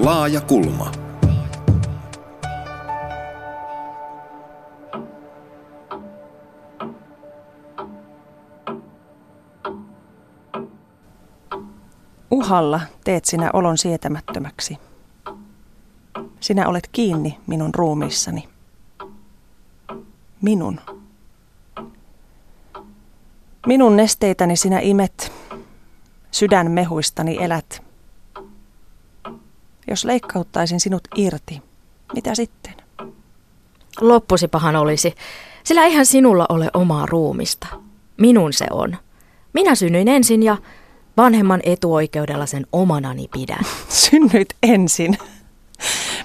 Laaja kulma. Uhalla teet sinä olon sietämättömäksi. Sinä olet kiinni minun ruumiissani. Minun. Minun nesteitäni sinä imet, sydänmehuistani elät. Jos leikkauttaisin sinut irti, mitä sitten? Loppusipahan olisi, sillä eihän sinulla ole omaa ruumista. Minun se on. Minä synnyin ensin ja vanhemman etuoikeudella sen omanani pidän. Synnyit ensin.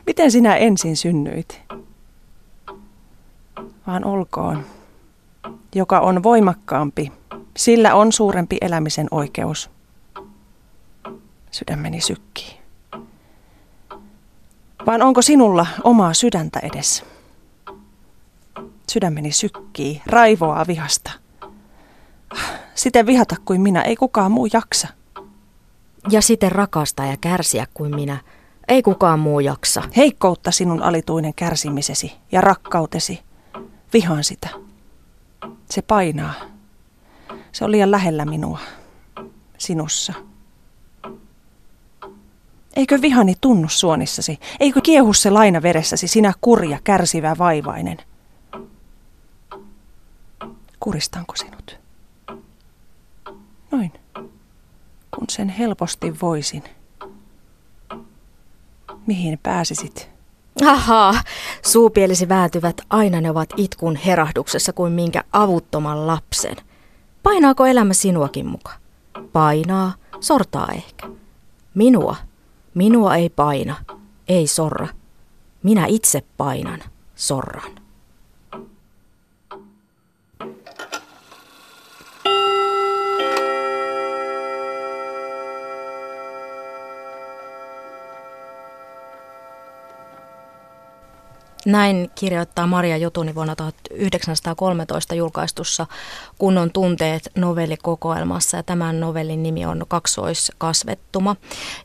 Miten sinä ensin synnyit? Vaan olkoon. Joka on voimakkaampi, sillä on suurempi elämisen oikeus. Sydämeni sykkii. Vaan onko sinulla omaa sydäntä edessä? Sydämeni sykkii, raivoaa vihasta. Siten vihata kuin minä ei kukaan muu jaksa. Ja siten rakastaa ja kärsiä kuin minä ei kukaan muu jaksa. Heikkoutta sinun alituinen kärsimisesi ja rakkautesi. Vihaan sitä. Se painaa. Se on liian lähellä minua. Sinussa. Eikö vihani tunnu suonissasi? Eikö kiehu se laina veressäsi, sinä kurja, kärsivä, vaivainen? Kuristanko sinut? Noin, kun sen helposti voisin. Mihin pääsisit? Ahaa, suupielisi vääntyvät aina ne ovat itkun herahduksessa kuin minkä avuttoman lapsen. Painaako elämä sinuakin muka? Painaa, sortaa ehkä. Minua, minua ei paina, ei sorra. Minä itse painan, sorran. Näin kirjoittaa Maria Jutuni vuonna 1913 julkaistussa Kunnon tunteet novellikokoelmassa ja tämän novellin nimi on Kaksoiskasvettuma.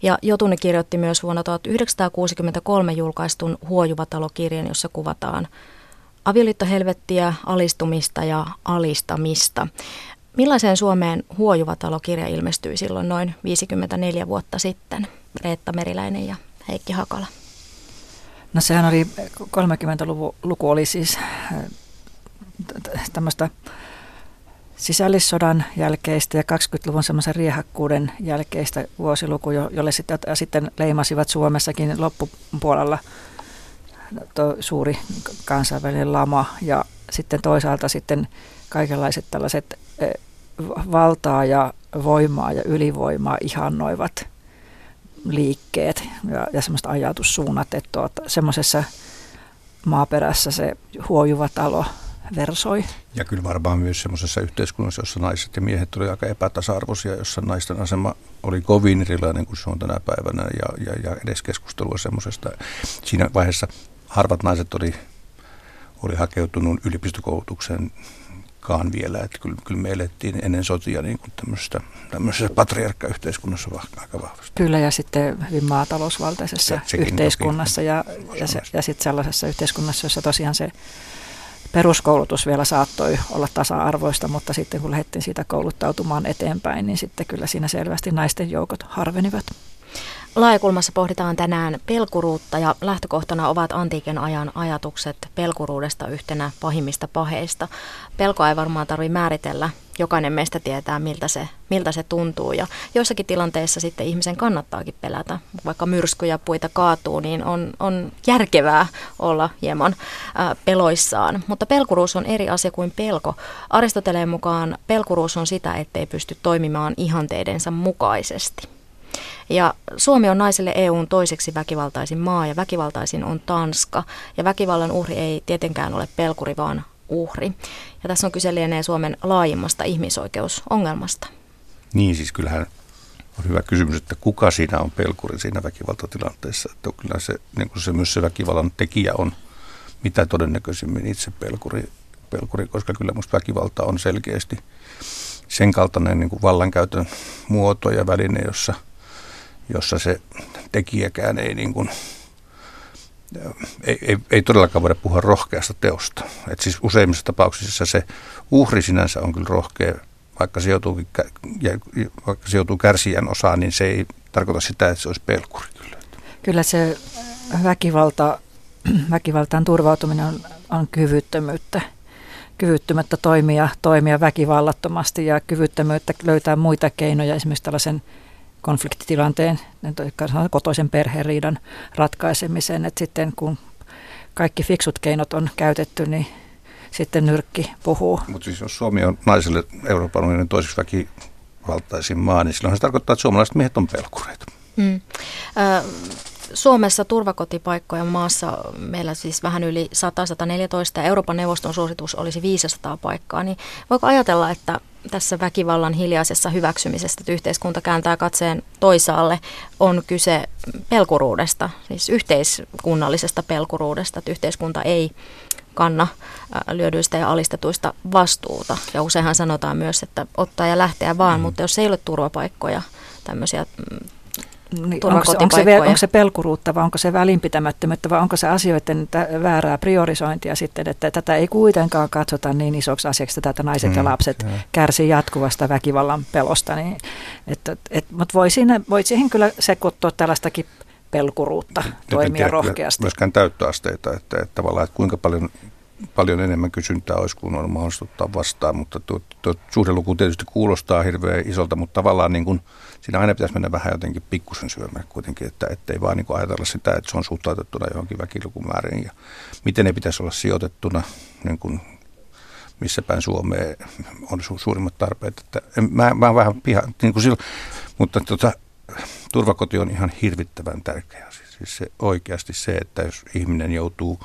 Ja Jotuni kirjoitti myös vuonna 1963 julkaistun Huojuvatalo-kirjan, jossa kuvataan avioliittohelvettiä, alistumista ja alistamista. Millaiseen Suomeen Huojuvatalo-kirja ilmestyi silloin noin 54 vuotta sitten? Reetta Meriläinen ja Heikki Hakala. No sehän oli, 30-luku luku oli siis äh, tämmöistä sisällissodan jälkeistä ja 20-luvun semmoisen riehakkuuden jälkeistä vuosiluku, jolle sitten, sitten leimasivat Suomessakin loppupuolella tuo suuri kansainvälinen lama ja sitten toisaalta sitten kaikenlaiset tällaiset äh, valtaa ja voimaa ja ylivoimaa ihannoivat liikkeet ja, ja semmoista ajatussuunnat, että tuota, semmoisessa maaperässä se huojuva talo versoi. Ja kyllä varmaan myös semmoisessa yhteiskunnassa, jossa naiset ja miehet olivat aika epätasa-arvoisia, jossa naisten asema oli kovin erilainen kuin se on tänä päivänä ja, ja, ja edes keskustelua semmoisesta. Siinä vaiheessa harvat naiset oli, oli hakeutunut yliopistokoulutukseen kaan vielä. Että kyllä, kyllä me elettiin ennen sotia niin kuin tämmöisessä, tämmöisessä patriarkkayhteiskunnassa aika vahvasti. Kyllä ja sitten hyvin maatalousvaltaisessa se, yhteiskunnassa ja, ja, se, ja sitten sellaisessa yhteiskunnassa, jossa tosiaan se peruskoulutus vielä saattoi olla tasa-arvoista, mutta sitten kun lähdettiin siitä kouluttautumaan eteenpäin, niin sitten kyllä siinä selvästi naisten joukot harvenivat. Laajakulmassa pohditaan tänään pelkuruutta ja lähtökohtana ovat antiikin ajan ajatukset pelkuruudesta yhtenä pahimmista paheista. Pelkoa ei varmaan tarvitse määritellä. Jokainen meistä tietää, miltä se, miltä se tuntuu ja joissakin tilanteissa sitten ihmisen kannattaakin pelätä. Vaikka myrskyjä puita kaatuu, niin on, on järkevää olla hieman ää, peloissaan. Mutta pelkuruus on eri asia kuin pelko. Aristoteleen mukaan pelkuruus on sitä, ettei pysty toimimaan ihanteidensa mukaisesti. Ja Suomi on naisille EUn toiseksi väkivaltaisin maa ja väkivaltaisin on Tanska. Ja väkivallan uhri ei tietenkään ole pelkuri, vaan uhri. Ja tässä on kyse lienee Suomen laajimmasta ihmisoikeusongelmasta. Niin, siis kyllähän on hyvä kysymys, että kuka siinä on pelkuri siinä väkivaltatilanteessa. Että kyllä se, niin kuin se myös se väkivallan tekijä on mitä todennäköisimmin itse pelkuri, pelkuri koska kyllä minusta väkivalta on selkeästi sen kaltainen niin kuin vallankäytön muoto ja väline, jossa – jossa se tekijäkään ei niin kuin, ei, ei, ei todellakaan voida puhua rohkeasta teosta. Et siis useimmissa tapauksissa se uhri sinänsä on kyllä rohkea, vaikka se joutuu, vaikka se joutuu kärsijän osaan, niin se ei tarkoita sitä, että se olisi pelkuri kyllä. Kyllä se väkivalta, väkivaltaan turvautuminen on, on kyvyttömyyttä kyvyttömyyttä toimia, toimia väkivallattomasti ja kyvyttömyyttä löytää muita keinoja esimerkiksi tällaisen konfliktitilanteen, kotoisen perheriidan ratkaisemiseen. Että sitten kun kaikki fiksut keinot on käytetty, niin sitten nyrkki puhuu. Mutta siis jos Suomi on naiselle Euroopan unionin toiseksi väkivaltaisin maa, niin silloin se tarkoittaa, että suomalaiset miehet on pelkureita. Mm. Äh, Suomessa turvakotipaikkoja maassa meillä siis vähän yli 100-114 ja Euroopan neuvoston suositus olisi 500 paikkaa, niin voiko ajatella, että tässä väkivallan hiljaisessa hyväksymisessä, että yhteiskunta kääntää katseen toisaalle, on kyse pelkuruudesta, siis yhteiskunnallisesta pelkuruudesta, että yhteiskunta ei kanna lyödyistä ja alistetuista vastuuta. Ja useinhan sanotaan myös, että ottaa ja lähteä vaan, mm. mutta jos ei ole turvapaikkoja, tämmöisiä mm, niin, onko, se, onko, se, onko se pelkuruutta vai onko se välinpitämättömyyttä vai onko se asioiden väärää priorisointia sitten, että tätä ei kuitenkaan katsota niin isoksi asiaksi, että naiset mm, ja lapset ja. kärsii jatkuvasta väkivallan pelosta. Niin, että, et, mutta voi, siinä, voi siihen kyllä sekoittua tällaistakin pelkuruutta, toimia rohkeasti. Myöskään täyttöasteita, että, että tavallaan, että kuinka paljon paljon enemmän kysyntää olisi kuin on mahdollista ottaa vastaan, mutta tuo, tuo suhdeluku tietysti kuulostaa hirveän isolta, mutta tavallaan niin kuin, siinä aina pitäisi mennä vähän jotenkin pikkusen syömään kuitenkin, että ettei vaan niin ajatella sitä, että se on suhtautettuna johonkin väkilukumääriin ja miten ne pitäisi olla sijoitettuna niin kuin missä päin Suomeen on su- suurimmat tarpeet. Että en, mä, mä vähän piha, niin kuin silloin, mutta tota, turvakoti on ihan hirvittävän tärkeä. Siis se, oikeasti se, että jos ihminen joutuu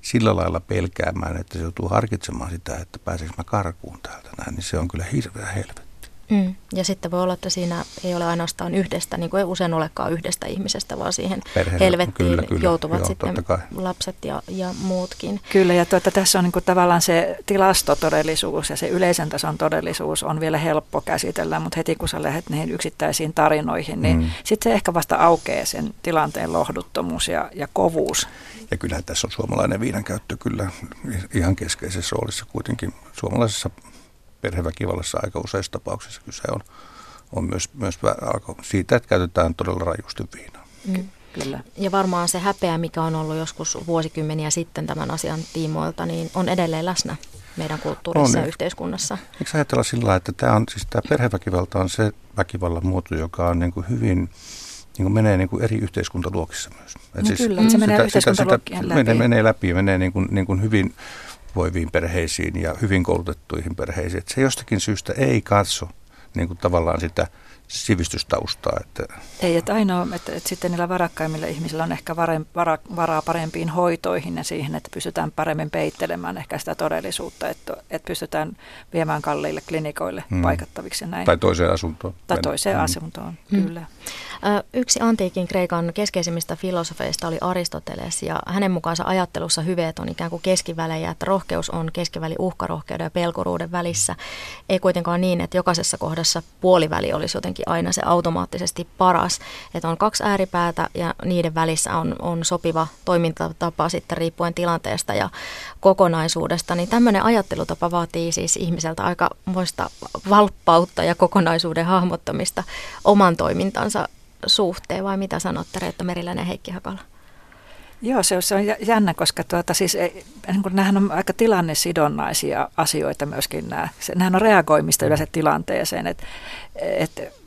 sillä lailla pelkäämään, että se joutuu harkitsemaan sitä, että pääseekö mä karkuun täältä näin, niin se on kyllä hirveä helvetti. Mm. Ja sitten voi olla, että siinä ei ole ainoastaan yhdestä, niin kuin ei usein olekaan yhdestä ihmisestä, vaan siihen Perheellä, helvettiin kyllä, kyllä, joutuvat joo, sitten lapset ja, ja muutkin. Kyllä, ja tuota, tässä on niin kuin tavallaan se tilastotodellisuus ja se yleisen tason todellisuus on vielä helppo käsitellä, mutta heti kun sä lähdet niihin yksittäisiin tarinoihin, niin mm. sitten se ehkä vasta aukeaa sen tilanteen lohduttomuus ja, ja kovuus. Ja kyllähän tässä on suomalainen viinankäyttö kyllä ihan keskeisessä roolissa kuitenkin suomalaisessa perheväkivallassa aika useissa tapauksissa kyse on, on myös, myös siitä, että käytetään todella rajusti viinaa. Mm. Kyllä. Ja varmaan se häpeä, mikä on ollut joskus vuosikymmeniä sitten tämän asian tiimoilta, niin on edelleen läsnä meidän kulttuurissa on, ja yhteiskunnassa. Eikö ajatella sillä että tämä, on, siis tämä perheväkivalta on se väkivallan muoto, joka on niin kuin hyvin niin kuin menee niin kuin eri yhteiskuntaluokissa myös. Et no siis kyllä, se menee sitä, sitä, läpi. Menee, menee läpi ja menee niin kuin, niin kuin hyvin voiviin perheisiin ja hyvin koulutettuihin perheisiin. Että se jostakin syystä ei katso niin kuin tavallaan sitä sivistystaustaa. Että... Ei, että ainoa, että, että sitten niillä varakkaimmilla ihmisillä on ehkä vare, vara, varaa parempiin hoitoihin ja siihen, että pystytään paremmin peittelemään ehkä sitä todellisuutta, että, että pystytään viemään kalliille klinikoille hmm. paikattaviksi. Näin. Tai toiseen asuntoon. Tai toiseen hmm. asuntoon, hmm. kyllä. Yksi antiikin Kreikan keskeisimmistä filosofeista oli Aristoteles ja hänen mukaansa ajattelussa hyveet on ikään kuin keskivälejä, että rohkeus on keskiväli uhkarohkeuden ja pelkuruuden välissä. Ei kuitenkaan niin, että jokaisessa kohdassa puoliväli olisi jotenkin aina se automaattisesti paras. Että on kaksi ääripäätä ja niiden välissä on, on sopiva toimintatapa sitten riippuen tilanteesta ja kokonaisuudesta. Niin tämmöinen ajattelutapa vaatii siis ihmiseltä aika muista valppautta ja kokonaisuuden hahmottamista oman toimintansa suhteen, vai mitä sanotte Reetta Meriläinen Heikki Hakala? Joo, se on, jännä, koska tuota, siis, niin kuin, nämähän on aika tilannesidonnaisia asioita myöskin. Nämä. Se, nämähän on reagoimista yleensä tilanteeseen, että et,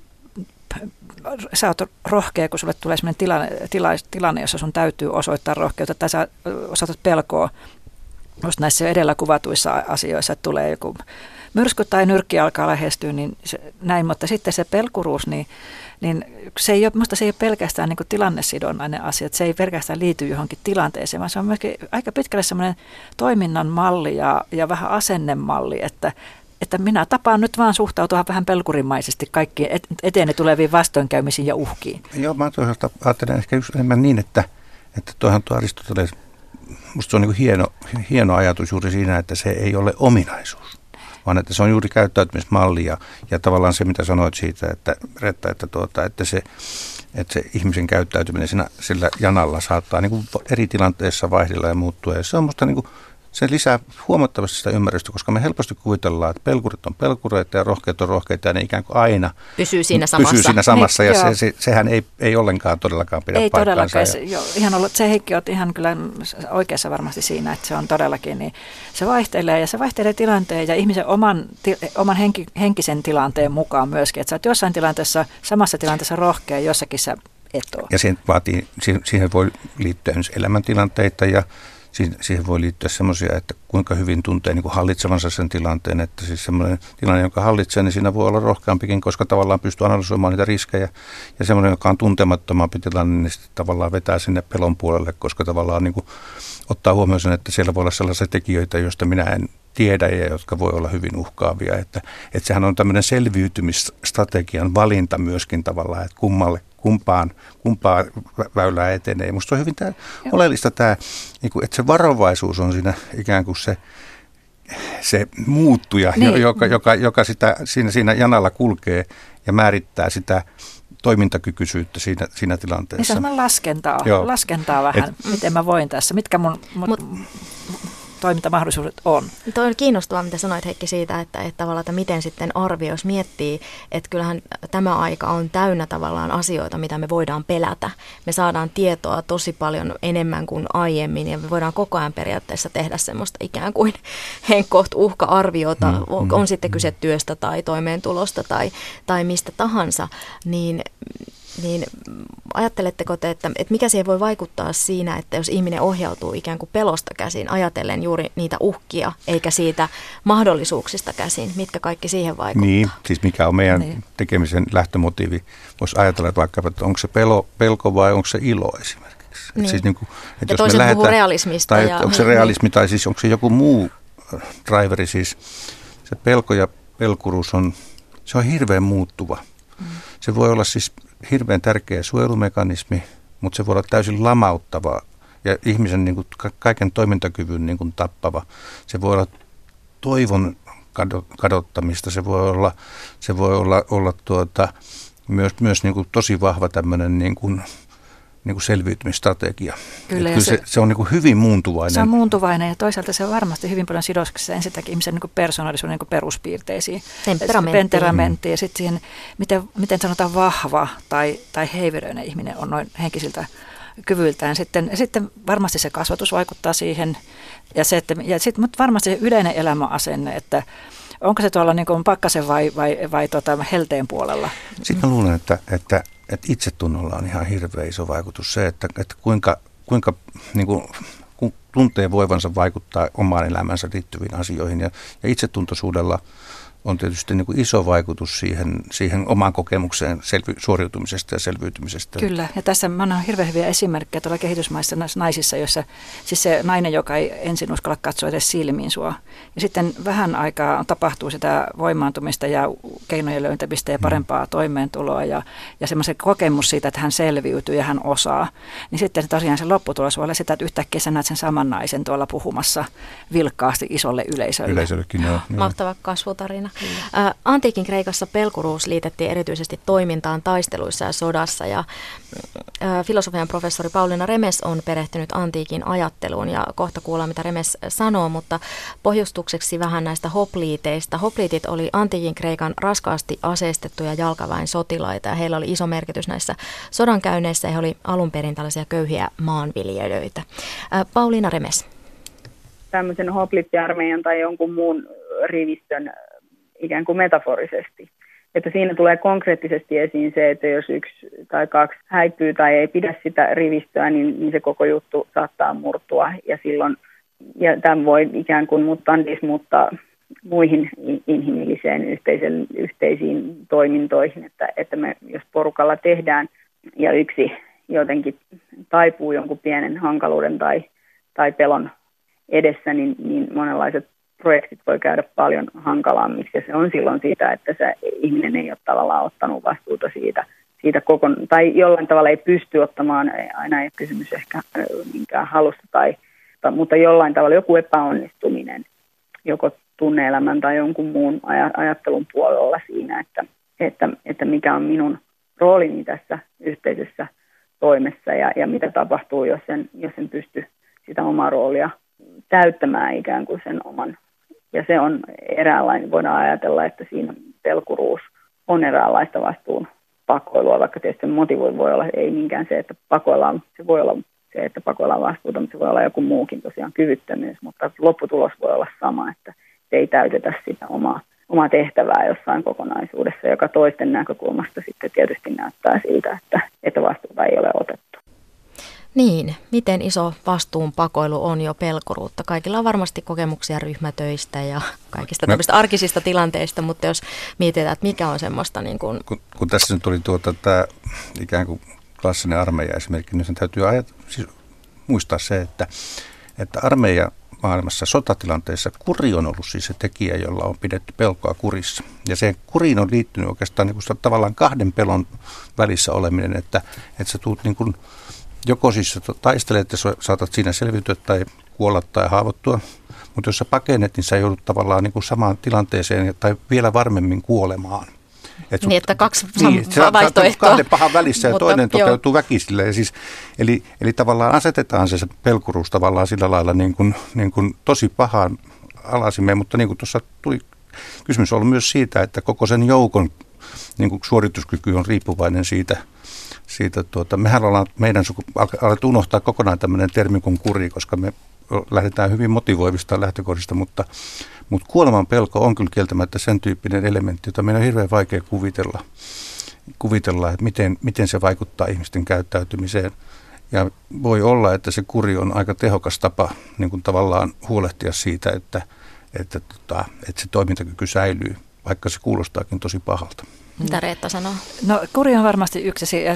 sä oot rohkea, kun sulle tulee sellainen tilanne, tila, tilanne, jossa sun täytyy osoittaa rohkeutta, tai sä osoitat pelkoa just näissä edellä kuvatuissa asioissa, että tulee joku myrsky tai nyrkki alkaa lähestyä, niin se, näin, mutta sitten se pelkuruus, niin niin se ei ole, musta se ei ole pelkästään niin tilannesidonnainen asia, että se ei pelkästään liity johonkin tilanteeseen, vaan se on myöskin aika pitkälle semmoinen toiminnan malli ja, ja vähän asennemalli, että, että minä tapaan nyt vaan suhtautua vähän pelkurimaisesti kaikkiin eteen tuleviin vastoinkäymisiin ja uhkiin. Joo, mä toisaalta ajattelen ehkä just enemmän niin, että, että tuohan tuo Aristoteles, musta se on niin hieno, hieno ajatus juuri siinä, että se ei ole ominaisuus. vaan että se on juuri käyttäytymismalli ja, ja tavallaan se, mitä sanoit siitä, että Retta, että, tuota, että se että se ihmisen käyttäytyminen siinä, sillä janalla saattaa niin kuin eri tilanteissa vaihdella ja muuttua. Ja se on musta niin kuin se lisää huomattavasti sitä ymmärrystä, koska me helposti kuvitellaan, että pelkurit on pelkureita ja rohkeat on rohkeita ja ne ikään kuin aina pysyy siinä samassa. Pysyy siinä samassa niin, ja se, se, sehän ei, ei ollenkaan todellakaan pidä Ei todellakaan. Se, jo, ihan ollut, se Heikki on ihan kyllä oikeassa varmasti siinä, että se on todellakin, niin se vaihtelee ja se vaihtelee tilanteen ja ihmisen oman, ti, oman henki, henkisen tilanteen mukaan myöskin, että sä oot jossain tilanteessa, samassa tilanteessa rohkea, jossakin sä etoa. Ja siihen, vaatii, siihen voi liittyä elämäntilanteita ja siihen voi liittyä semmoisia, että kuinka hyvin tuntee niin kuin hallitsevansa sen tilanteen, että siis semmoinen tilanne, joka hallitsee, niin siinä voi olla rohkeampikin, koska tavallaan pystyy analysoimaan niitä riskejä. Ja semmoinen, joka on tuntemattomampi tilanne, niin sitten tavallaan vetää sinne pelon puolelle, koska tavallaan niin kuin ottaa huomioon sen, että siellä voi olla sellaisia tekijöitä, joista minä en tiedä ja jotka voi olla hyvin uhkaavia. Että, että sehän on tämmöinen selviytymisstrategian valinta myöskin tavallaan, että kummalle kumpaan, kumpaa väylää etenee. Minusta on hyvin tämä, oleellista tämä, niin kuin, että se varovaisuus on siinä ikään kuin se, se muuttuja, niin. joka, joka, joka sitä, siinä, siinä janalla kulkee ja määrittää sitä toimintakykyisyyttä siinä, siinä tilanteessa. Niin se on laskentaa, Joo. laskentaa vähän, Et, miten mä voin tässä, mitkä mun, mun Mut, toimintamahdollisuudet on. Tuo on kiinnostavaa, mitä sanoit Heikki siitä, että, että tavallaan, että miten sitten arvio, jos miettii, että kyllähän tämä aika on täynnä tavallaan asioita, mitä me voidaan pelätä. Me saadaan tietoa tosi paljon enemmän kuin aiemmin ja me voidaan koko ajan periaatteessa tehdä semmoista ikään kuin henkkoht uhka-arviota, mm, on, mm, on sitten kyse työstä tai toimeentulosta tai, tai mistä tahansa, niin niin ajatteletteko te, että, että mikä siihen voi vaikuttaa siinä, että jos ihminen ohjautuu ikään kuin pelosta käsin, ajatellen juuri niitä uhkia, eikä siitä mahdollisuuksista käsin, mitkä kaikki siihen vaikuttaa? Niin, siis mikä on meidän niin. tekemisen lähtömotiivi. Voisi ajatella, että vaikka, että onko se pelo, pelko vai onko se ilo esimerkiksi. Niin. Siis niin kuin, että ja jos me lähdetään, realismista. Tai ja, onko se niin, realismi niin. tai siis onko se joku muu äh, driveri, siis se pelko ja pelkuruus on, se on hirveän muuttuva. Mm. Se voi olla siis hirveän tärkeä suojelumekanismi, mutta se voi olla täysin lamauttava ja ihmisen niin kuin, kaiken toimintakyvyn niin kuin, tappava. Se voi olla toivon kadottamista, se voi olla, se voi olla, olla tuota, myös, myös niin kuin, tosi vahva tämmöinen niin kuin, niin kuin selviytymistrategia. Kyllä, kyllä se, se, se on niin kuin hyvin muuntuvainen. Se on muuntuvainen ja toisaalta se on varmasti hyvin paljon sidoksissa ensinnäkin ihmisen niin kuin persoonallisuuden niin kuin peruspiirteisiin. Temperamenttiin. Temperamenttiin ja sitten siihen, miten, miten sanotaan vahva tai, tai heiveröinen ihminen on noin henkisiltä kyvyltään. Sitten, sitten varmasti se kasvatus vaikuttaa siihen ja, se, että, ja sitten, mutta varmasti se yleinen elämäasenne, että onko se tuolla niin kuin pakkasen vai, vai, vai tuota helteen puolella? Sitten mä luulen, että, että että itsetunnolla on ihan hirveä iso vaikutus. Se, että, että kuinka, kuinka niin kuin, kun tuntee voivansa vaikuttaa omaan elämänsä liittyviin asioihin ja, ja itsetuntoisuudella – on tietysti niin kuin iso vaikutus siihen, siihen omaan kokemukseen selvy, suoriutumisesta ja selviytymisestä. Kyllä, ja tässä on hirveän hyviä esimerkkejä tuolla kehitysmaissa naisissa, jossa siis se nainen, joka ei ensin uskalla katsoa edes silmiin sua, ja sitten vähän aikaa tapahtuu sitä voimaantumista ja keinojen löytämistä ja mm. parempaa mm. toimeentuloa ja, ja semmoisen kokemus siitä, että hän selviytyy ja hän osaa, niin sitten tosiaan se lopputulos voi olla sitä, että yhtäkkiä sä näet sen saman naisen tuolla puhumassa vilkkaasti isolle yleisölle. Yleisöllekin, joo. Mahtava kasvutarina. Ä, antiikin Kreikassa pelkuruus liitettiin erityisesti toimintaan taisteluissa ja sodassa ja filosofian professori Pauliina Remes on perehtynyt antiikin ajatteluun ja kohta kuullaan mitä Remes sanoo, mutta pohjustukseksi vähän näistä hopliiteista. Hopliitit oli antiikin Kreikan raskaasti aseistettuja jalkaväen sotilaita ja heillä oli iso merkitys näissä sodankäynneissä ja he oli alun perin tällaisia köyhiä maanviljelijöitä. Ä, Pauliina Remes tämmöisen hoplittiarmeijan tai jonkun muun rivistön ikään kuin metaforisesti. Että siinä tulee konkreettisesti esiin se, että jos yksi tai kaksi häipyy tai ei pidä sitä rivistöä, niin, niin se koko juttu saattaa murtua ja silloin ja tämän voi ikään kuin muuttaa muuttaa muihin inhimilliseen yhteisen, yhteisiin toimintoihin, että, että me jos porukalla tehdään ja yksi jotenkin taipuu jonkun pienen hankaluuden tai, tai pelon edessä, niin, niin monenlaiset projektit voi käydä paljon hankalammiksi ja se on silloin siitä, että se ihminen ei ole tavallaan ottanut vastuuta siitä, siitä koko, tai jollain tavalla ei pysty ottamaan, aina ei ole kysymys ehkä minkään halusta tai, tai, mutta jollain tavalla joku epäonnistuminen, joko tunneelämän tai jonkun muun ajattelun puolella siinä, että, että, että mikä on minun roolini tässä yhteisessä toimessa ja, ja mitä tapahtuu, jos en, jos en pysty sitä omaa roolia täyttämään ikään kuin sen oman. Ja se on eräänlainen, voidaan ajatella, että siinä pelkuruus on eräänlaista vastuun pakoilua, vaikka tietysti motivoin voi olla ei niinkään se, että pakoillaan, se voi olla se, että pakoillaan vastuuta, mutta se voi olla joku muukin tosiaan kyvyttömyys, mutta lopputulos voi olla sama, että se ei täytetä sitä omaa, omaa tehtävää jossain kokonaisuudessa, joka toisten näkökulmasta sitten tietysti näyttää siltä, että, että vastuuta ei ole otettu. Niin, miten iso vastuun pakoilu on jo pelkuruutta? Kaikilla on varmasti kokemuksia ryhmätöistä ja kaikista no. arkisista tilanteista, mutta jos mietitään, että mikä on semmoista... Niin kuin... kun, kun tässä nyt tuli tuota, tämä ikään kuin klassinen armeija esimerkki, niin sen täytyy ajat, siis muistaa se, että, että armeija maailmassa sotatilanteessa kuri on ollut siis se tekijä, jolla on pidetty pelkoa kurissa. Ja se kuriin on liittynyt oikeastaan niin kuin tavallaan kahden pelon välissä oleminen, että, että sä tuut niin kuin joko siis taistelet, että saatat siinä selviytyä tai kuolla tai haavoittua, mutta jos sä pakenet, niin sä joudut tavallaan niin kuin samaan tilanteeseen tai vielä varmemmin kuolemaan. Et niin, että kaksi niin, se vaihtoehtoa. kahden pahan välissä ja mutta, toinen toteutuu väkisillä. Ja siis, eli, eli tavallaan asetetaan se, se pelkuruus tavallaan sillä lailla niin kuin, niin kuin tosi pahaan alasimeen, mutta niin kuin tuossa tuli kysymys on ollut myös siitä, että koko sen joukon niin kuin suorituskyky on riippuvainen siitä – siitä tuota, mehän ollaan meidän suku, alettu unohtaa kokonaan tämmöinen termi kuin kuri, koska me lähdetään hyvin motivoivista lähtökohdista, mutta, mutta kuoleman pelko on kyllä kieltämättä sen tyyppinen elementti, jota meidän on hirveän vaikea kuvitella, kuvitella että miten, miten se vaikuttaa ihmisten käyttäytymiseen. Ja voi olla, että se kuri on aika tehokas tapa niin kuin tavallaan huolehtia siitä, että, että, tota, että se toimintakyky säilyy, vaikka se kuulostaakin tosi pahalta. Mitä Reetta sanoo? No kuri on varmasti yksi ja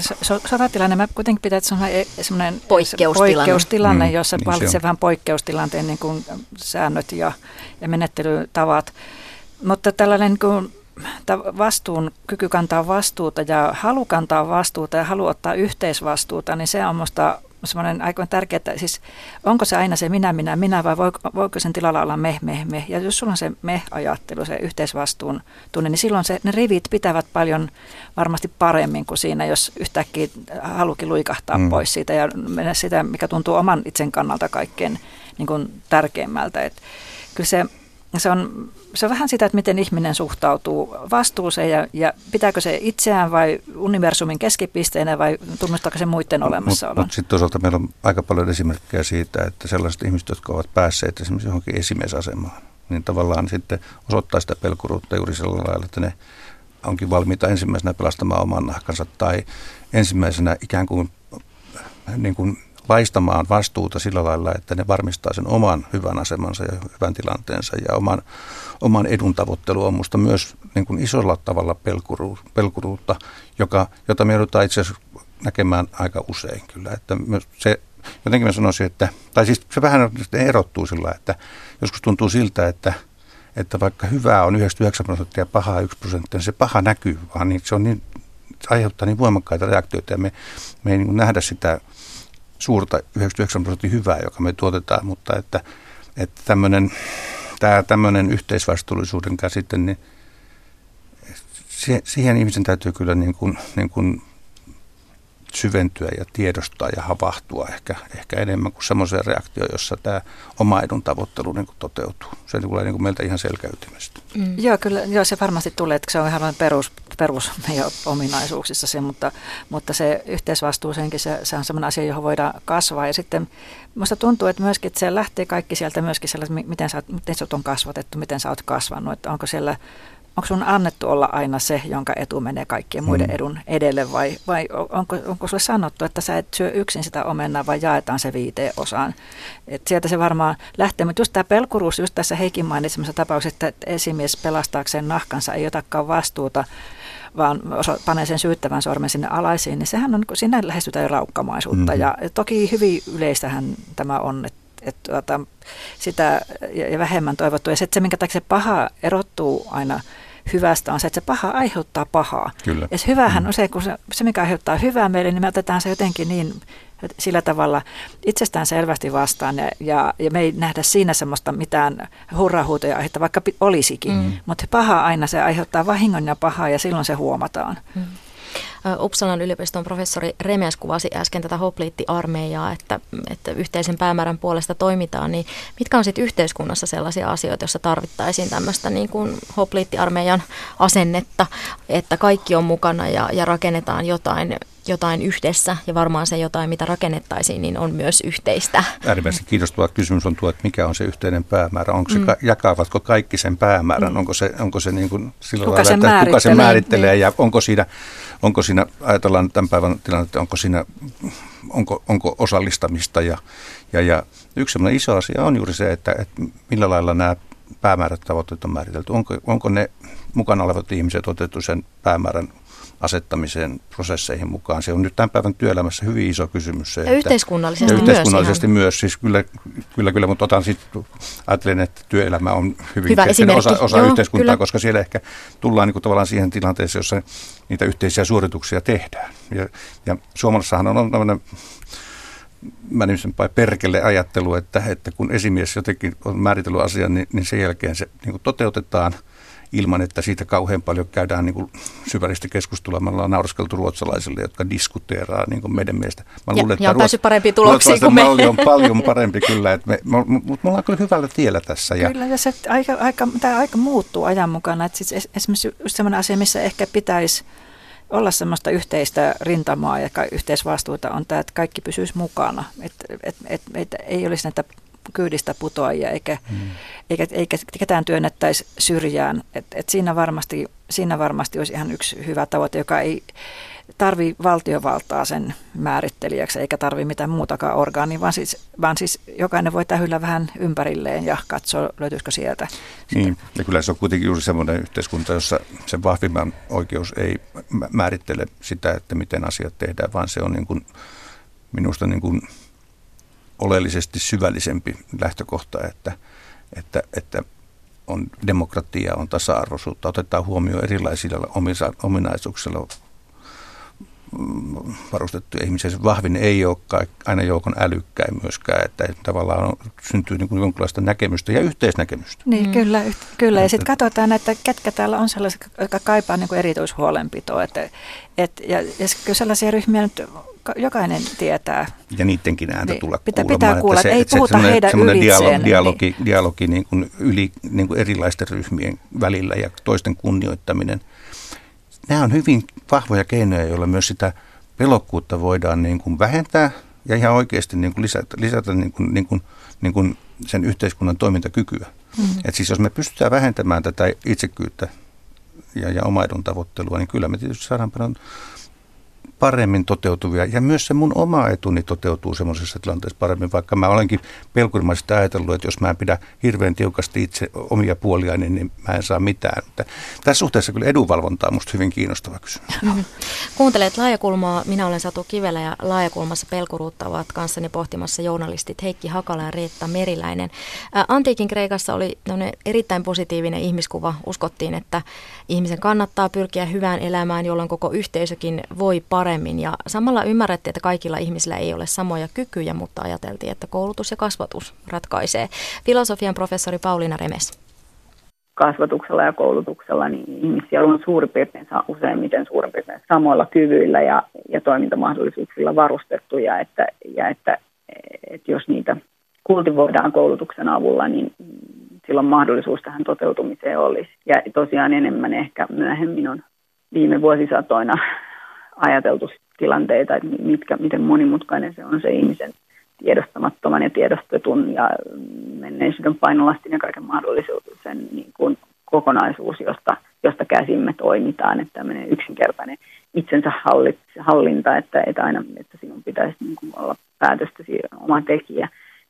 sotatilanne, mä kuitenkin pitää semmoinen, semmoinen poikkeustilanne, poikkeustilanne mm, jossa niin vallitsee vähän poikkeustilanteen niin kuin säännöt ja, ja menettelytavat. Mutta tällainen niin kuin, vastuun, kyky kantaa vastuuta ja halu kantaa vastuuta ja halu ottaa yhteisvastuuta, niin se on minusta semmoinen aika tärkeä, että siis onko se aina se minä, minä, minä vai voiko, voiko sen tilalla olla me, me, me. Ja jos sulla on se me-ajattelu, se yhteisvastuun tunne, niin silloin se, ne rivit pitävät paljon varmasti paremmin kuin siinä, jos yhtäkkiä halukin luikahtaa mm. pois siitä ja mennä sitä, mikä tuntuu oman itsen kannalta kaikkein niin kuin tärkeimmältä. Et kyllä se, se on se on vähän sitä, että miten ihminen suhtautuu vastuuseen ja, ja pitääkö se itseään vai universumin keskipisteenä vai tunnustaako se muiden olemassaolon? Mutta mut sitten toisaalta meillä on aika paljon esimerkkejä siitä, että sellaiset ihmiset, jotka ovat päässeet esimerkiksi johonkin esimiesasemaan, niin tavallaan sitten osoittaa sitä pelkuruutta juuri sillä lailla, että ne onkin valmiita ensimmäisenä pelastamaan oman nahkansa tai ensimmäisenä ikään kuin, niin kuin laistamaan vastuuta sillä lailla, että ne varmistaa sen oman hyvän asemansa ja hyvän tilanteensa ja oman, oman edun tavoittelu on minusta myös niin kuin isolla tavalla pelkuru, pelkuruutta, joka, jota me joudutaan itse asiassa näkemään aika usein kyllä. Että se, jotenkin mä sanoisin, että, tai siis se vähän erottuu sillä, että joskus tuntuu siltä, että, että vaikka hyvää on 99 prosenttia ja pahaa 1 prosenttia, niin se paha näkyy vaan, niin se on niin, se aiheuttaa niin voimakkaita reaktioita ja me, me ei niin nähdä sitä suurta 99 prosenttia hyvää, joka me tuotetaan, mutta että, että tämmöinen, tämä tämmöinen yhteisvastuullisuuden käsite, niin siihen ihmisen täytyy kyllä niin kuin, niin kuin syventyä ja tiedostaa ja havahtua ehkä, ehkä enemmän kuin semmoiseen reaktioon, jossa tämä oma edun tavoittelu niin kuin toteutuu. Se tulee niin kuin meiltä ihan selkäytymästä. Mm. Joo, kyllä joo, se varmasti tulee, että se on ihan perus, perus meidän ominaisuuksissa se, mutta, mutta se yhteisvastuu senkin, se, se on semmoinen asia, johon voidaan kasvaa. Ja sitten minusta tuntuu, että myöskin että se lähtee kaikki sieltä myöskin sellaista, miten sä, miten sä on kasvatettu, miten sä oot kasvanut, että onko siellä onko sun annettu olla aina se, jonka etu menee kaikkien muiden mm. edun edelle vai, vai onko, onko sulle sanottu, että sä et syö yksin sitä omenaa vai jaetaan se viiteen osaan? Et sieltä se varmaan lähtee, mutta just tämä pelkuruus, just tässä Heikin mainitsemassa tapauksessa, että esimies pelastaakseen nahkansa ei otakaan vastuuta, vaan panee sen syyttävän sormen sinne alaisiin, niin sehän on, sinne lähestytään raukkamaisuutta. Mm-hmm. Ja toki hyvin yleistähän tämä on, että että tuota, sitä ja vähemmän toivottu. Ja sitten se, minkä takia se paha erottuu aina hyvästä on se, että se paha aiheuttaa pahaa. Kyllä. Ja se hyvähän mm. on se, kun se, se, mikä aiheuttaa hyvää meille, niin me otetaan se jotenkin niin sillä tavalla itsestään selvästi vastaan ja, ja, ja me ei nähdä siinä semmoista mitään hurrahuutoja aihetta, vaikka olisikin. Mm. Mutta paha aina se aiheuttaa vahingon ja pahaa ja silloin se huomataan. Mm. Uppsalan yliopiston professori Remes kuvasi äsken tätä hopliittiarmeijaa, että, että yhteisen päämäärän puolesta toimitaan, niin mitkä on sitten yhteiskunnassa sellaisia asioita, joissa tarvittaisiin tämmöistä niin kuin hopliittiarmeijan asennetta, että kaikki on mukana ja, ja rakennetaan jotain jotain yhdessä ja varmaan se jotain, mitä rakennettaisiin, niin on myös yhteistä. Äärimmäisen kiinnostava kysymys on tuo, että mikä on se yhteinen päämäärä. Onko se, mm. Jakavatko kaikki sen päämäärän? Mm. Onko se, onko se niin kuin sillä kuka lailla, että kuka se määrittelee niin. ja onko siinä, onko siinä, ajatellaan tämän päivän tilannetta, onko siinä, onko, onko osallistamista ja, ja, ja yksi sellainen iso asia on juuri se, että, että millä lailla nämä päämäärät tavoitteet on määritelty. Onko, onko ne mukana olevat ihmiset otettu sen päämäärän asettamiseen prosesseihin mukaan. Se on nyt tämän päivän työelämässä hyvin iso kysymys. Se, ja että, yhteiskunnallisesti, ja yhteiskunnallisesti myös. myös. Siis kyllä, kyllä, kyllä, mutta otan sitten, ajattelen, että työelämä on hyvin Hyvä osa, osa Joo, yhteiskuntaa, kyllä. koska siellä ehkä tullaan niin kuin tavallaan siihen tilanteeseen, jossa niitä yhteisiä suorituksia tehdään. Ja, ja Suomessahan on tämmöinen mä nimisen perkele ajattelu, että, että kun esimies jotenkin on määritellyt asian, niin, niin sen jälkeen se niin toteutetaan – ilman, että siitä kauhean paljon käydään niin kuin syvällistä keskustelua. Me ollaan nauraskeltu ruotsalaisille, jotka diskuteeraa niin kuin meidän mielestä. Mä luulen, ja, että ja on päässyt parempiin tuloksiin kuin me. malli on paljon parempi kyllä, että me, mutta me, me ollaan kyllä hyvällä tiellä tässä. Ja kyllä, ja se aika, aika, tämä aika muuttuu ajan mukana. Että siis esimerkiksi sellainen asia, missä ehkä pitäisi olla semmoista yhteistä rintamaa ja yhteisvastuuta on tämä, että kaikki pysyisi mukana. Että et, et, et, ei olisi näitä kyydistä putoajia eikä, mm. eikä, eikä ketään työnnettäisi syrjään. Et, et siinä, varmasti, siinä varmasti olisi ihan yksi hyvä tavoite, joka ei tarvi valtiovaltaa sen määrittelijäksi eikä tarvi mitään muutakaan orgaania, vaan siis, vaan siis jokainen voi tähyllä vähän ympärilleen ja katsoa, löytyisikö sieltä. Niin, ja kyllä se on kuitenkin juuri semmoinen yhteiskunta, jossa se vahvimman oikeus ei määrittele sitä, että miten asiat tehdään, vaan se on niin kuin, minusta niin kuin oleellisesti syvällisempi lähtökohta, että, että, että on demokratia, on tasa-arvoisuutta, otetaan huomioon erilaisilla ominaisuuksilla varustettuja ihmisiä. Se vahvin ei ole aina joukon älykkäin myöskään, että tavallaan on, syntyy niin kuin jonkinlaista näkemystä ja yhteisnäkemystä. Niin, mm. kyllä. kyllä. Ja sitten katsotaan, että ketkä täällä on sellaisia, jotka kaipaa niin kuin erityishuolenpitoa. Että, et, ja, ja kyllä sellaisia ryhmiä nyt jokainen tietää. Ja niidenkin ääntä niin, tulla pitää, kuulemaan. Pitää kuulla, että se, ei puhuta se, heidän ylitseen. Dialogi, niin. dialogi, dialogi niin kuin yli niin kuin erilaisten ryhmien välillä ja toisten kunnioittaminen. Nämä on hyvin vahvoja keinoja, joilla myös sitä pelokkuutta voidaan niin kuin vähentää ja ihan oikeasti niin kuin lisätä, lisätä niin kuin, niin kuin, niin kuin sen yhteiskunnan toimintakykyä. Mm-hmm. Et siis jos me pystytään vähentämään tätä itsekyyttä ja, ja omaidun tavoittelua, niin kyllä me tietysti saadaan paljon paremmin toteutuvia. Ja myös se mun oma etuni toteutuu semmoisessa tilanteessa paremmin, vaikka mä olenkin pelkurimaisesti ajatellut, että jos mä en pidä hirveän tiukasti itse omia puolia, niin mä en saa mitään. Mutta tässä suhteessa kyllä edunvalvonta on musta hyvin kiinnostava kysymys. Mm-hmm. Kuuntelet Laajakulmaa. Minä olen Satu Kivelä ja Laajakulmassa pelkuruutta ovat kanssani pohtimassa journalistit Heikki Hakala ja Riitta Meriläinen. Antiikin Kreikassa oli erittäin positiivinen ihmiskuva. Uskottiin, että ihmisen kannattaa pyrkiä hyvään elämään, jolloin koko yhteisökin voi paremmin paremmin. Ja samalla ymmärrettiin, että kaikilla ihmisillä ei ole samoja kykyjä, mutta ajateltiin, että koulutus ja kasvatus ratkaisee. Filosofian professori Pauliina Remes. Kasvatuksella ja koulutuksella niin ihmisiä on suurin piirtein useimmiten suurin piirtein samoilla kyvyillä ja, ja toimintamahdollisuuksilla varustettuja, että, ja että, että jos niitä kultivoidaan koulutuksen avulla, niin silloin mahdollisuus tähän toteutumiseen olisi. Ja tosiaan enemmän ehkä myöhemmin on viime vuosisatoina ajateltu tilanteita, että mitkä, miten monimutkainen se on se ihmisen tiedostamattoman ja tiedostetun ja menneisyyden painolastin ja kaiken mahdollisuuden niin kuin kokonaisuus, josta, josta käsin me toimitaan, että tämmöinen yksinkertainen itsensä hallinta, että, että aina että sinun pitäisi niin kuin olla päätöstä oma tekijä,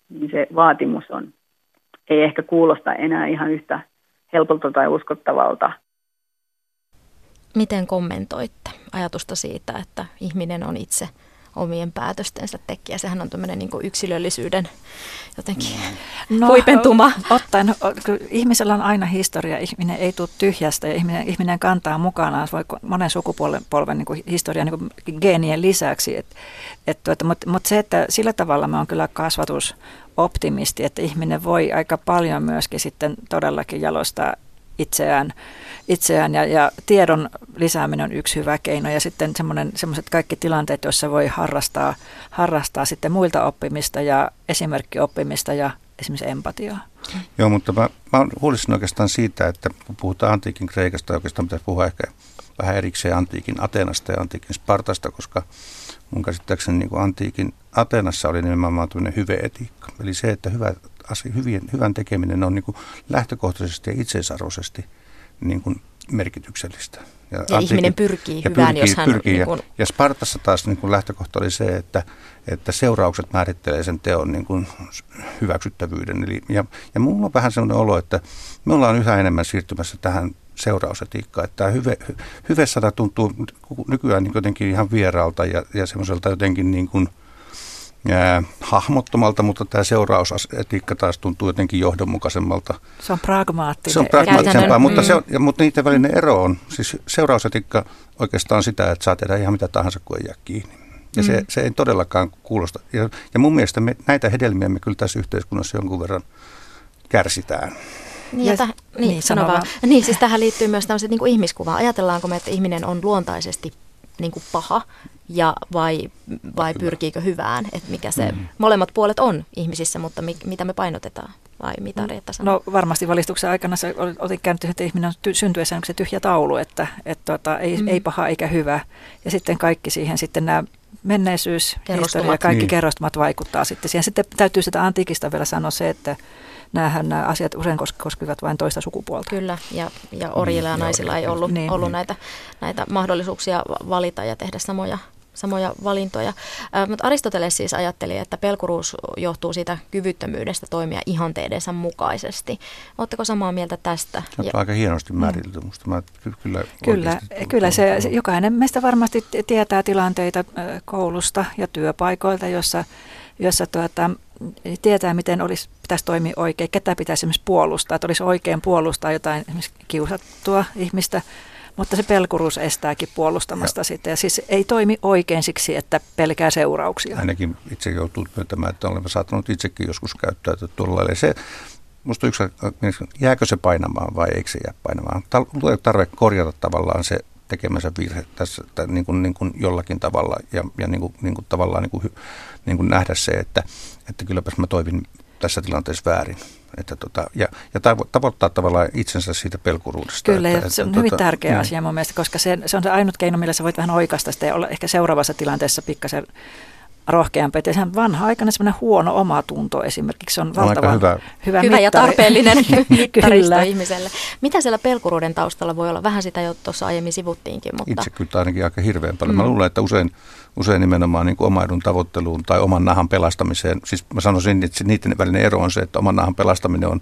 niin se vaatimus on, ei ehkä kuulosta enää ihan yhtä helpolta tai uskottavalta. Miten kommentoitte ajatusta siitä, että ihminen on itse omien päätöstensä tekijä. Sehän on tämmöinen niin yksilöllisyyden jotenkin No, huipentuma. Ottaen, ihmisellä on aina historia, ihminen ei tule tyhjästä ja ihminen, ihminen kantaa mukanaan voi monen sukupolven polven niin kuin historia niin kuin geenien lisäksi. Et, et, tuota, Mutta mut se, että sillä tavalla me on kyllä kasvatusoptimisti, että ihminen voi aika paljon myöskin sitten todellakin jalostaa itseään, itseään ja, ja tiedon lisääminen on yksi hyvä keino ja sitten semmoiset kaikki tilanteet, joissa voi harrastaa, harrastaa sitten muilta oppimista ja esimerkkioppimista ja esimerkiksi empatiaa. Joo, mutta mä, mä huolisin oikeastaan siitä, että kun puhutaan antiikin Kreikasta, oikeastaan pitäisi puhua ehkä vähän erikseen antiikin Atenasta ja antiikin Spartasta, koska mun käsittääkseni niin antiikin Atenassa oli nimenomaan tämmöinen hyveetiikka. Eli se, että hyvä, asia, hyvien, hyvän tekeminen on niin kuin lähtökohtaisesti ja itseisarvoisesti niin kuin merkityksellistä. Ja, ja antiikin, ihminen pyrkii ja hyvään, pyrkii, jos hän... Pyrkii, niin kuin... ja, ja Spartassa taas niin kuin lähtökohta oli se, että, että seuraukset määrittelee sen teon niin kuin hyväksyttävyyden. Eli, ja, ja mulla on vähän sellainen olo, että me ollaan yhä enemmän siirtymässä tähän seurausetiikkaan. Että tämä hyve, hyve-sana tuntuu nykyään niin jotenkin ihan vieraalta ja, ja semmoiselta jotenkin niin kuin – ää, hahmottomalta, mutta tämä seurausetiikka taas tuntuu jotenkin johdonmukaisemmalta. Se on pragmaattinen. Se on pragmaattisempaa, mutta, se on, ja, mutta niiden välinen ero on, siis seurausetiikka oikeastaan sitä, että saa tehdä ihan mitä tahansa, kun ei jää kiinni. Ja mm. se, se ei todellakaan kuulosta. Ja, ja mun mielestä me, näitä hedelmiä me kyllä tässä yhteiskunnassa jonkun verran kärsitään. Niin, ja täh, niin, niin, sano vaan. niin, siis tähän liittyy myös tämmöiset niin ihmiskuva. Ajatellaanko me, että ihminen on luontaisesti niin kuin paha ja vai, vai pyrkiikö hyvään, että mikä se, mm. molemmat puolet on ihmisissä, mutta mi, mitä me painotetaan, vai mitä Reetta sanoo? No varmasti valistuksen aikana se otin käynyt, että ihminen on ty, syntyessä se tyhjä taulu, että, että tuota, ei, mm. ei paha eikä hyvä, ja sitten kaikki siihen sitten nämä menneisyys, historia ja kaikki niin. kerrostumat vaikuttaa sitten siihen. Sitten täytyy sitä antiikista vielä sanoa se, että näähän nämä asiat usein koskevat vain toista sukupuolta. Kyllä, ja, ja orjilla ja niin, naisilla ei ollut, niin, ollut niin. Näitä, näitä mahdollisuuksia valita ja tehdä samoja samoja valintoja. mutta Aristoteles siis ajatteli, että pelkuruus johtuu siitä kyvyttömyydestä toimia ihanteidensa mukaisesti. Oletteko samaa mieltä tästä? Se on ja, aika hienosti määritelty musta. Mä kyllä, kyllä, kyllä se, se, jokainen meistä varmasti tietää tilanteita koulusta ja työpaikoilta, jossa, jossa tuota, tietää, miten olisi, pitäisi toimia oikein, ketä pitäisi esimerkiksi puolustaa, että olisi oikein puolustaa jotain esimerkiksi kiusattua ihmistä, mutta se pelkuruus estääkin puolustamasta ja. sitä. Ja siis ei toimi oikein siksi, että pelkää seurauksia. Ainakin itse joutuu myöntämään, että olemme saattanut itsekin joskus käyttäytyä tuolla lailla. Se, musta yksi, jääkö se painamaan vai eikö se jää painamaan? Tulee tarve korjata tavallaan se tekemänsä virhe tässä että niin kuin, niin kuin jollakin tavalla ja, ja niin kuin, niin kuin tavallaan niin kuin, niin kuin nähdä se, että, että kylläpäs mä toimin tässä tilanteessa väärin. Että tota, ja, ja tavoittaa tavallaan itsensä siitä pelkuruudesta. Kyllä, että, se on että, hyvin tota, tärkeä niin. asia mun mielestä, koska se, se on se ainut keino, millä sä voit vähän oikaista sitä ja olla ehkä seuraavassa tilanteessa pikkasen rohkeampi. Ja sehän vanha aikana semmoinen huono omatunto esimerkiksi on valtavan hyvä, hyvä, hyvä ja tarpeellinen mittaristo ihmiselle. Mitä siellä pelkuruuden taustalla voi olla? Vähän sitä jo tuossa aiemmin sivuttiinkin. Mutta... Itse kyllä ainakin aika hirveän paljon. Mm. Mä luulen, että usein, usein nimenomaan niin oma edun tavoitteluun tai oman nahan pelastamiseen, siis mä sanoisin, että niiden välinen ero on se, että oman nahan pelastaminen on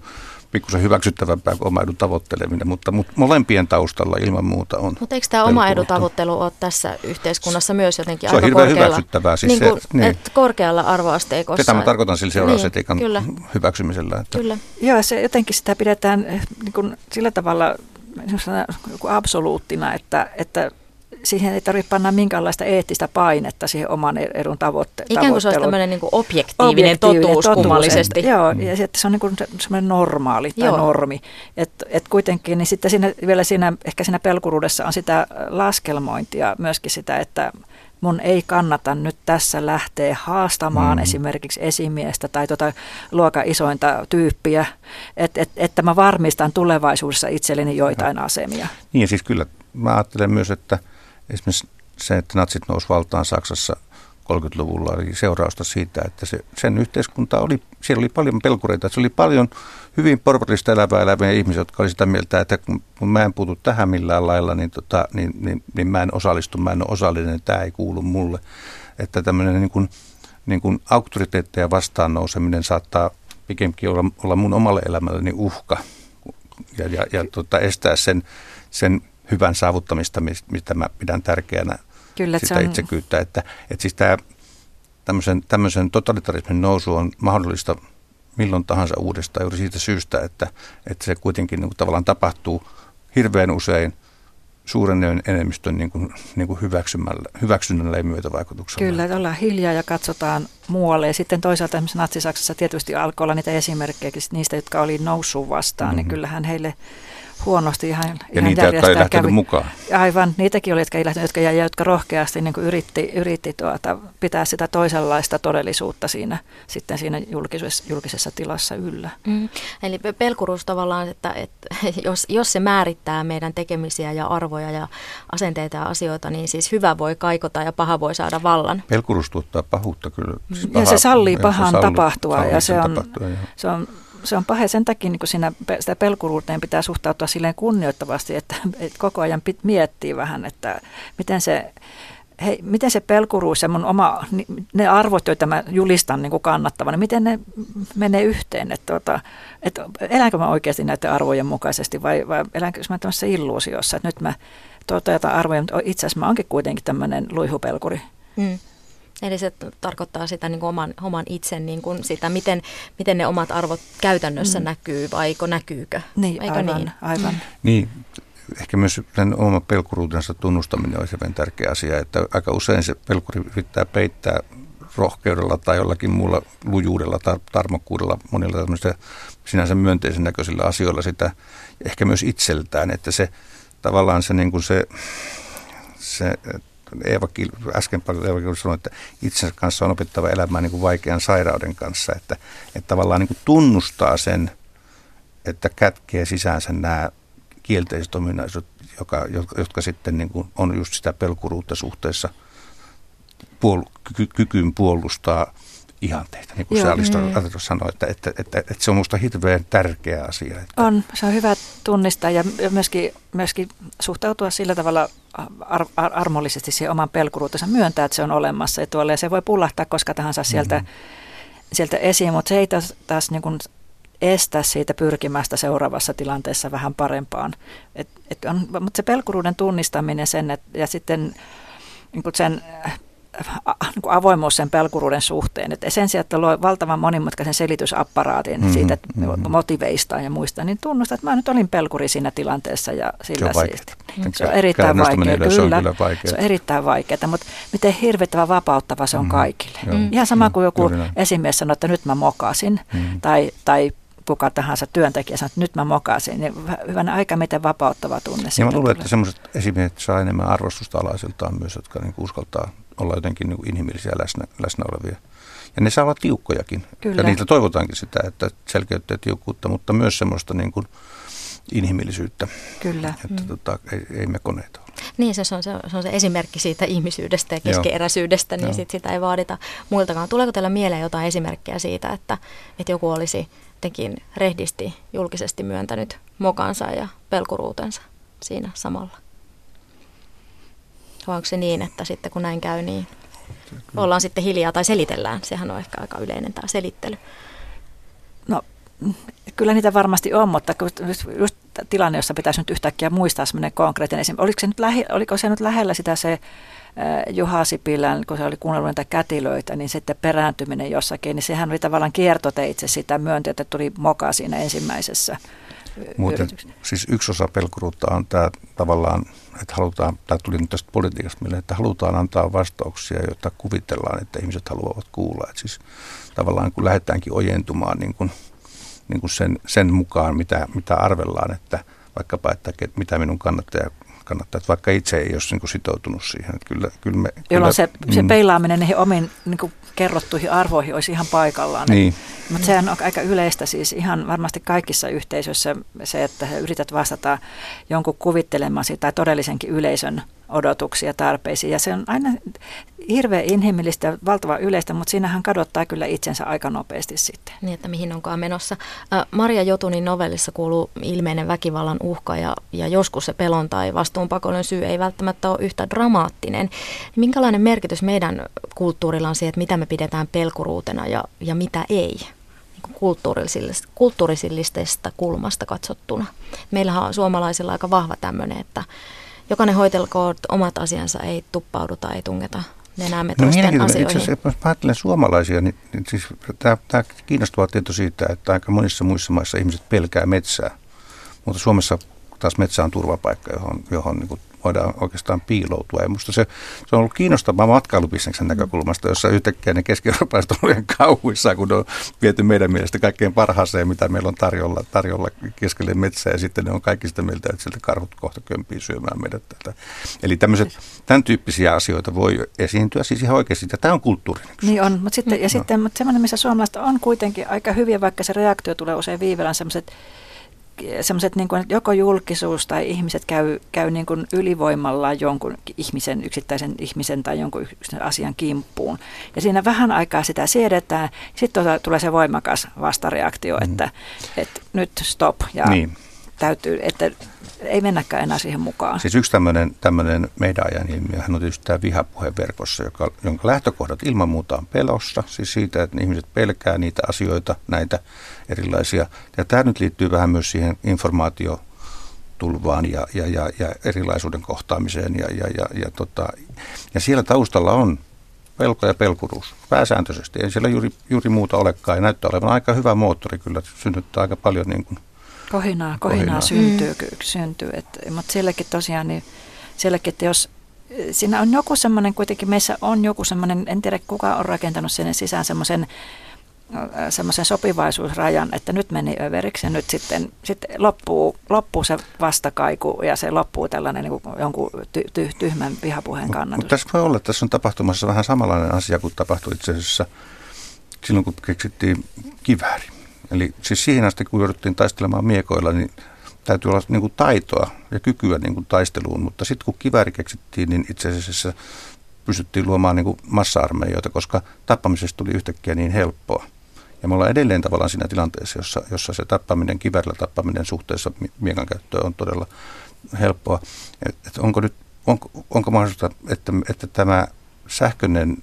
pikkusen hyväksyttävämpää kuin oma edun tavoitteleminen, mutta, mutta molempien taustalla ilman muuta on. Mutta eikö tämä oma edun tavoittelu ole tässä yhteiskunnassa myös jotenkin se aika korkealla? Se on hyväksyttävää. Siis niin kuin, se, niin. korkealla arvoasteikossa. Tätä mä tarkoitan sillä seurausetiikan niin, hyväksymisellä. Että. Kyllä. Joo, se jotenkin sitä pidetään niin kuin sillä tavalla absoluuttina, että, että siihen ei tarvitse panna minkäänlaista eettistä painetta siihen oman e- edun tavoitte- Ikään kuin se olisi tämmöinen niin objektiivinen, objektiivinen totuus, totuus kummallisesti. Et, joo, mm. ja että se on niin kuin semmoinen normaali tai joo. normi. Että et kuitenkin, niin sitten siinä, vielä siinä, ehkä siinä pelkuruudessa on sitä laskelmointia, myöskin sitä, että mun ei kannata nyt tässä lähteä haastamaan mm. esimerkiksi esimiestä tai tuota luokan isointa tyyppiä, että et, että mä varmistan tulevaisuudessa itselleni joitain asemia. Niin siis kyllä mä ajattelen myös, että – Esimerkiksi se, että natsit nousi valtaan Saksassa 30-luvulla oli seurausta siitä, että se, sen yhteiskunta oli, siellä oli paljon pelkureita, se oli paljon hyvin porvarillista elävää eläviä ihmisiä, jotka oli sitä mieltä, että kun mä en puutu tähän millään lailla, niin, tota, niin, niin, niin mä en osallistu, mä en ole osallinen, tämä ei kuulu mulle. Että tämmöinen niin kuin, niin kuin auktoriteetteja vastaan nouseminen saattaa pikemminkin olla, olla mun omalle elämälleni uhka ja, ja, ja tota, estää sen, sen hyvän saavuttamista, mistä mä pidän tärkeänä Kyllä, sitä on... itsekyyttä. Että, että siis tämä, tämmöisen, tämmöisen totalitarismin nousu on mahdollista milloin tahansa uudestaan juuri siitä syystä, että, että se kuitenkin niin kuin tavallaan tapahtuu hirveän usein – suuren enemmistön niin kuin, niin kuin hyväksynnällä ja myötävaikutuksella. Kyllä, ollaan hiljaa ja katsotaan muualle. Ja sitten toisaalta esimerkiksi Natsi-Saksassa tietysti alkoi olla niitä esimerkkejä niistä, jotka oli noussut vastaan, niin mm-hmm. niin kyllähän heille huonosti ihan, ja ihan niitä, jotka ei lähtenyt kävi. mukaan. Aivan, niitäkin oli, jotka ei lähtenyt, jotka, jäi, jotka rohkeasti niin yritti, yritti tuota, pitää sitä toisenlaista todellisuutta siinä, sitten siinä julkisessa, julkisessa tilassa yllä. Mm. Eli pelkuruus tavallaan, että, että jos, jos se määrittää meidän tekemisiä ja arvoja ja asenteita ja asioita, niin siis hyvä voi kaikota ja paha voi saada vallan. Pelkuruus tuottaa pahuutta kyllä. Siis paha, ja se sallii pahan se tapahtua. Ja se on, tapahtua, se on se on pahe sen takia, niin kun siinä sitä pelkuruuteen pitää suhtautua silleen kunnioittavasti, että, että koko ajan pit, miettii vähän, että miten se, hei, miten se pelkuruus ja mun oma, ne arvot, joita mä julistan niin kannattavana, niin miten ne menee yhteen, että, tuota, että elänkö mä oikeasti näiden arvojen mukaisesti vai, vai elänkö mä tämmöisessä illuusiossa, että nyt mä toteutan arvoja, mutta itse asiassa mä onkin kuitenkin tämmöinen luihupelkuri. Mm. Eli se tarkoittaa sitä niin kuin oman, oman itsen, niin kuin sitä, miten, miten ne omat arvot käytännössä mm. näkyy, vaiko näkyykö? Niin, Eikö aivan, niin? aivan. Niin, ehkä myös sen oman pelkuruutensa tunnustaminen on hyvin tärkeä asia, että aika usein se pelkuri yrittää peittää rohkeudella tai jollakin muulla lujuudella tai tarmokkuudella monilla sinänsä myönteisen näköisillä asioilla sitä ehkä myös itseltään, että se tavallaan se, niin kuin se, se Eeva äsken Eeva sanoi, että itsensä kanssa on opittava elämään niin kuin vaikean sairauden kanssa, että, että tavallaan niin kuin tunnustaa sen, että kätkee sisäänsä nämä kielteiset ominaisuudet, joka, jotka, jotka sitten niin kuin on just sitä pelkuruutta suhteessa puol- ky- kykyyn puolustaa ihanteita, niin kuin Joo, mm. sanoi, että, että, että, että se on minusta hirveän tärkeä asia. Että. On, se on hyvä tunnistaa ja myöskin, myöskin suhtautua sillä tavalla ar- ar- armollisesti siihen oman pelkuruutensa, myöntää, että se on olemassa ja, tuolla, ja se voi pullahtaa koska tahansa sieltä, mm-hmm. sieltä esiin, mutta se ei taas, taas niin kuin estä siitä pyrkimästä seuraavassa tilanteessa vähän parempaan. Et, et on, mutta se pelkuruuden tunnistaminen sen, et, ja sitten niin sen niin kuin avoimuus sen pelkuruuden suhteen. Että sen sijaan, että luo valtavan monimutkaisen selitysapparaatin mm-hmm, siitä mm-hmm. motiveista ja muista, niin tunnusta, että mä nyt olin pelkuri siinä tilanteessa ja sillä se on, siisti. Niin, se on erittäin vaikeaa. Kyllä, se on kyllä vaikeaa. Se on erittäin vaikeaa, mutta miten hirvittävän vapauttava se on mm-hmm, kaikille. Mm-hmm. Ihan sama kuin joku esimies sanoo, että nyt mä mokasin mm-hmm. tai, tai kuka tahansa työntekijä sanoo, että nyt mä mokasin, niin hyvänä aika miten vapauttava tunne. Ja mä luulen, että semmoiset esimiehet saa enemmän arvostusta alaisiltaan myös, jotka niin uskaltaa olla jotenkin niin inhimillisiä läsnä, läsnä olevia. Ja ne saa olla tiukkojakin. Kyllä. Ja niitä toivotaankin sitä, että selkeyttä ja tiukkuutta, mutta myös semmoista niin kuin inhimillisyyttä. Kyllä. Että mm. tota, ei, ei me koneita ole. Niin, se on se, se on se esimerkki siitä ihmisyydestä ja keskeeräisyydestä, Joo. niin sit sitä ei vaadita muiltakaan. Tuleeko teillä mieleen jotain esimerkkejä siitä, että, että joku olisi jotenkin rehdisti julkisesti myöntänyt mokansa ja pelkuruutensa siinä samalla? Vai onko se niin, että sitten kun näin käy, niin ollaan sitten hiljaa tai selitellään? Sehän on ehkä aika yleinen tämä selittely. No kyllä niitä varmasti on, mutta just tilanne, jossa pitäisi nyt yhtäkkiä muistaa semmoinen konkreettinen esimerkki. Oliko se nyt, lähi, oliko se nyt lähellä sitä se Juha Sipilän, kun se oli kuunnellut niitä kätilöitä, niin sitten perääntyminen jossakin, niin sehän oli tavallaan kiertoteitse sitä myöntiä, että tuli moka siinä ensimmäisessä Muuten, siis yksi osa pelkuruutta on tämä tavallaan, että halutaan, tämä tuli nyt tästä politiikasta mieleen, että halutaan antaa vastauksia, joita kuvitellaan, että ihmiset haluavat kuulla. Että siis tavallaan kun lähdetäänkin ojentumaan niin kuin, niin kuin sen, sen mukaan, mitä, mitä arvellaan, että vaikkapa, että mitä minun kannattaa kannattaa, että vaikka itse ei olisi niin kuin sitoutunut siihen. Että kyllä, kyllä me, Jolloin kyllä, se, se mm. peilaaminen niihin omiin niin kuin kerrottuihin arvoihin olisi ihan paikallaan. Niin. Mutta sehän on aika yleistä siis ihan varmasti kaikissa yhteisöissä se, että yrität vastata jonkun kuvittelemasi tai todellisenkin yleisön odotuksia, tarpeisiin. Ja se on aina hirveän inhimillistä ja valtava yleistä, mutta siinähän kadottaa kyllä itsensä aika nopeasti sitten. Niin, että mihin onkaan menossa. Maria Jotunin novellissa kuuluu ilmeinen väkivallan uhka ja, ja joskus se pelon tai vastuunpakollinen syy ei välttämättä ole yhtä dramaattinen. Minkälainen merkitys meidän kulttuurilla on siihen, että mitä me pidetään pelkuruutena ja, ja mitä ei? Niin kulttuurillisesta kulmasta katsottuna. Meillähän on suomalaisilla aika vahva tämmöinen, että Jokainen hoitelkoon omat asiansa, ei tuppauduta, ei tungeta nenäämme No toisten asioihin. Itse asiassa, jos ajattelen suomalaisia, niin, niin siis tämä, tämä kiinnostava tieto siitä, että aika monissa muissa maissa ihmiset pelkää metsää. Mutta Suomessa taas metsä on turvapaikka, johon, johon niin kuin voidaan oikeastaan piiloutua. Ja musta se, se on ollut kiinnostavaa matkailubisneksen näkökulmasta, jossa yhtäkkiä ne keski-eurooppalaiset on liian kauhuissaan, kun ne on viety meidän mielestä kaikkein parhaaseen, mitä meillä on tarjolla, tarjolla keskelle metsää. Ja sitten ne on kaikki sitä mieltä, että sieltä karhut kohta kömpii syömään meidät täältä. Eli tämmöiset, tämän tyyppisiä asioita voi esiintyä siis ihan oikeasti. Tämä on kulttuurinen kysymys. Niin on, mutta sitten, ja sitten mutta semmoinen, missä suomalaiset on kuitenkin aika hyviä, vaikka se reaktio tulee usein viiveellä, semmoiset semmoiset niin kuin, että joko julkisuus tai ihmiset käy, käy niin kuin ylivoimalla jonkun ihmisen, yksittäisen ihmisen tai jonkun yksittäisen asian kimppuun. Ja siinä vähän aikaa sitä siedetään, sitten tulee se voimakas vastareaktio, että, mm. että nyt stop ja niin. täytyy, että ei mennäkään enää siihen mukaan. Siis yksi tämmöinen, tämmöinen meidän ajan ilmiöhän on tietysti tämä vihapuhe verkossa, joka, jonka lähtökohdat ilman muuta on pelossa. Siis siitä, että ihmiset pelkää niitä asioita, näitä erilaisia. Ja tämä nyt liittyy vähän myös siihen informaatio tulvaan ja, ja, ja, ja erilaisuuden kohtaamiseen. Ja, ja, ja, ja, tota, ja siellä taustalla on pelko ja pelkuruus pääsääntöisesti. Ei siellä juuri, juuri muuta olekaan. Ja näyttää olevan aika hyvä moottori kyllä, synnyttää aika paljon niin kuin Kohinaa, kohinaa, kohinaa. syntyy, mm. syntyy. Et, mutta sielläkin tosiaan, niin sielläkin, että jos siinä on joku semmoinen, kuitenkin meissä on joku semmoinen, en tiedä kuka on rakentanut sinne sisään semmoisen semmoisen sopivaisuusrajan, että nyt meni överiksi ja nyt sitten, sitten loppuu, loppuu se vastakaiku ja se loppuu tällainen niin kuin jonkun ty, ty, tyhmän vihapuheen kannatus. Mutta tässä voi olla, että tässä on tapahtumassa vähän samanlainen asia kuin tapahtui itse asiassa silloin, kun keksittiin kivääri. Eli siis siihen asti, kun jouduttiin taistelemaan miekoilla, niin täytyy olla niin kuin taitoa ja kykyä niin kuin taisteluun, mutta sitten kun kivääri keksittiin, niin itse asiassa pystyttiin luomaan niin kuin massa-armeijoita, koska tappamisesta tuli yhtäkkiä niin helppoa. Ja me ollaan edelleen tavallaan siinä tilanteessa, jossa, jossa se tappaminen, kivärillä tappaminen suhteessa miekan käyttöön on todella helppoa. Et, et onko, nyt, onko, onko mahdollista, että, että tämä sähköinen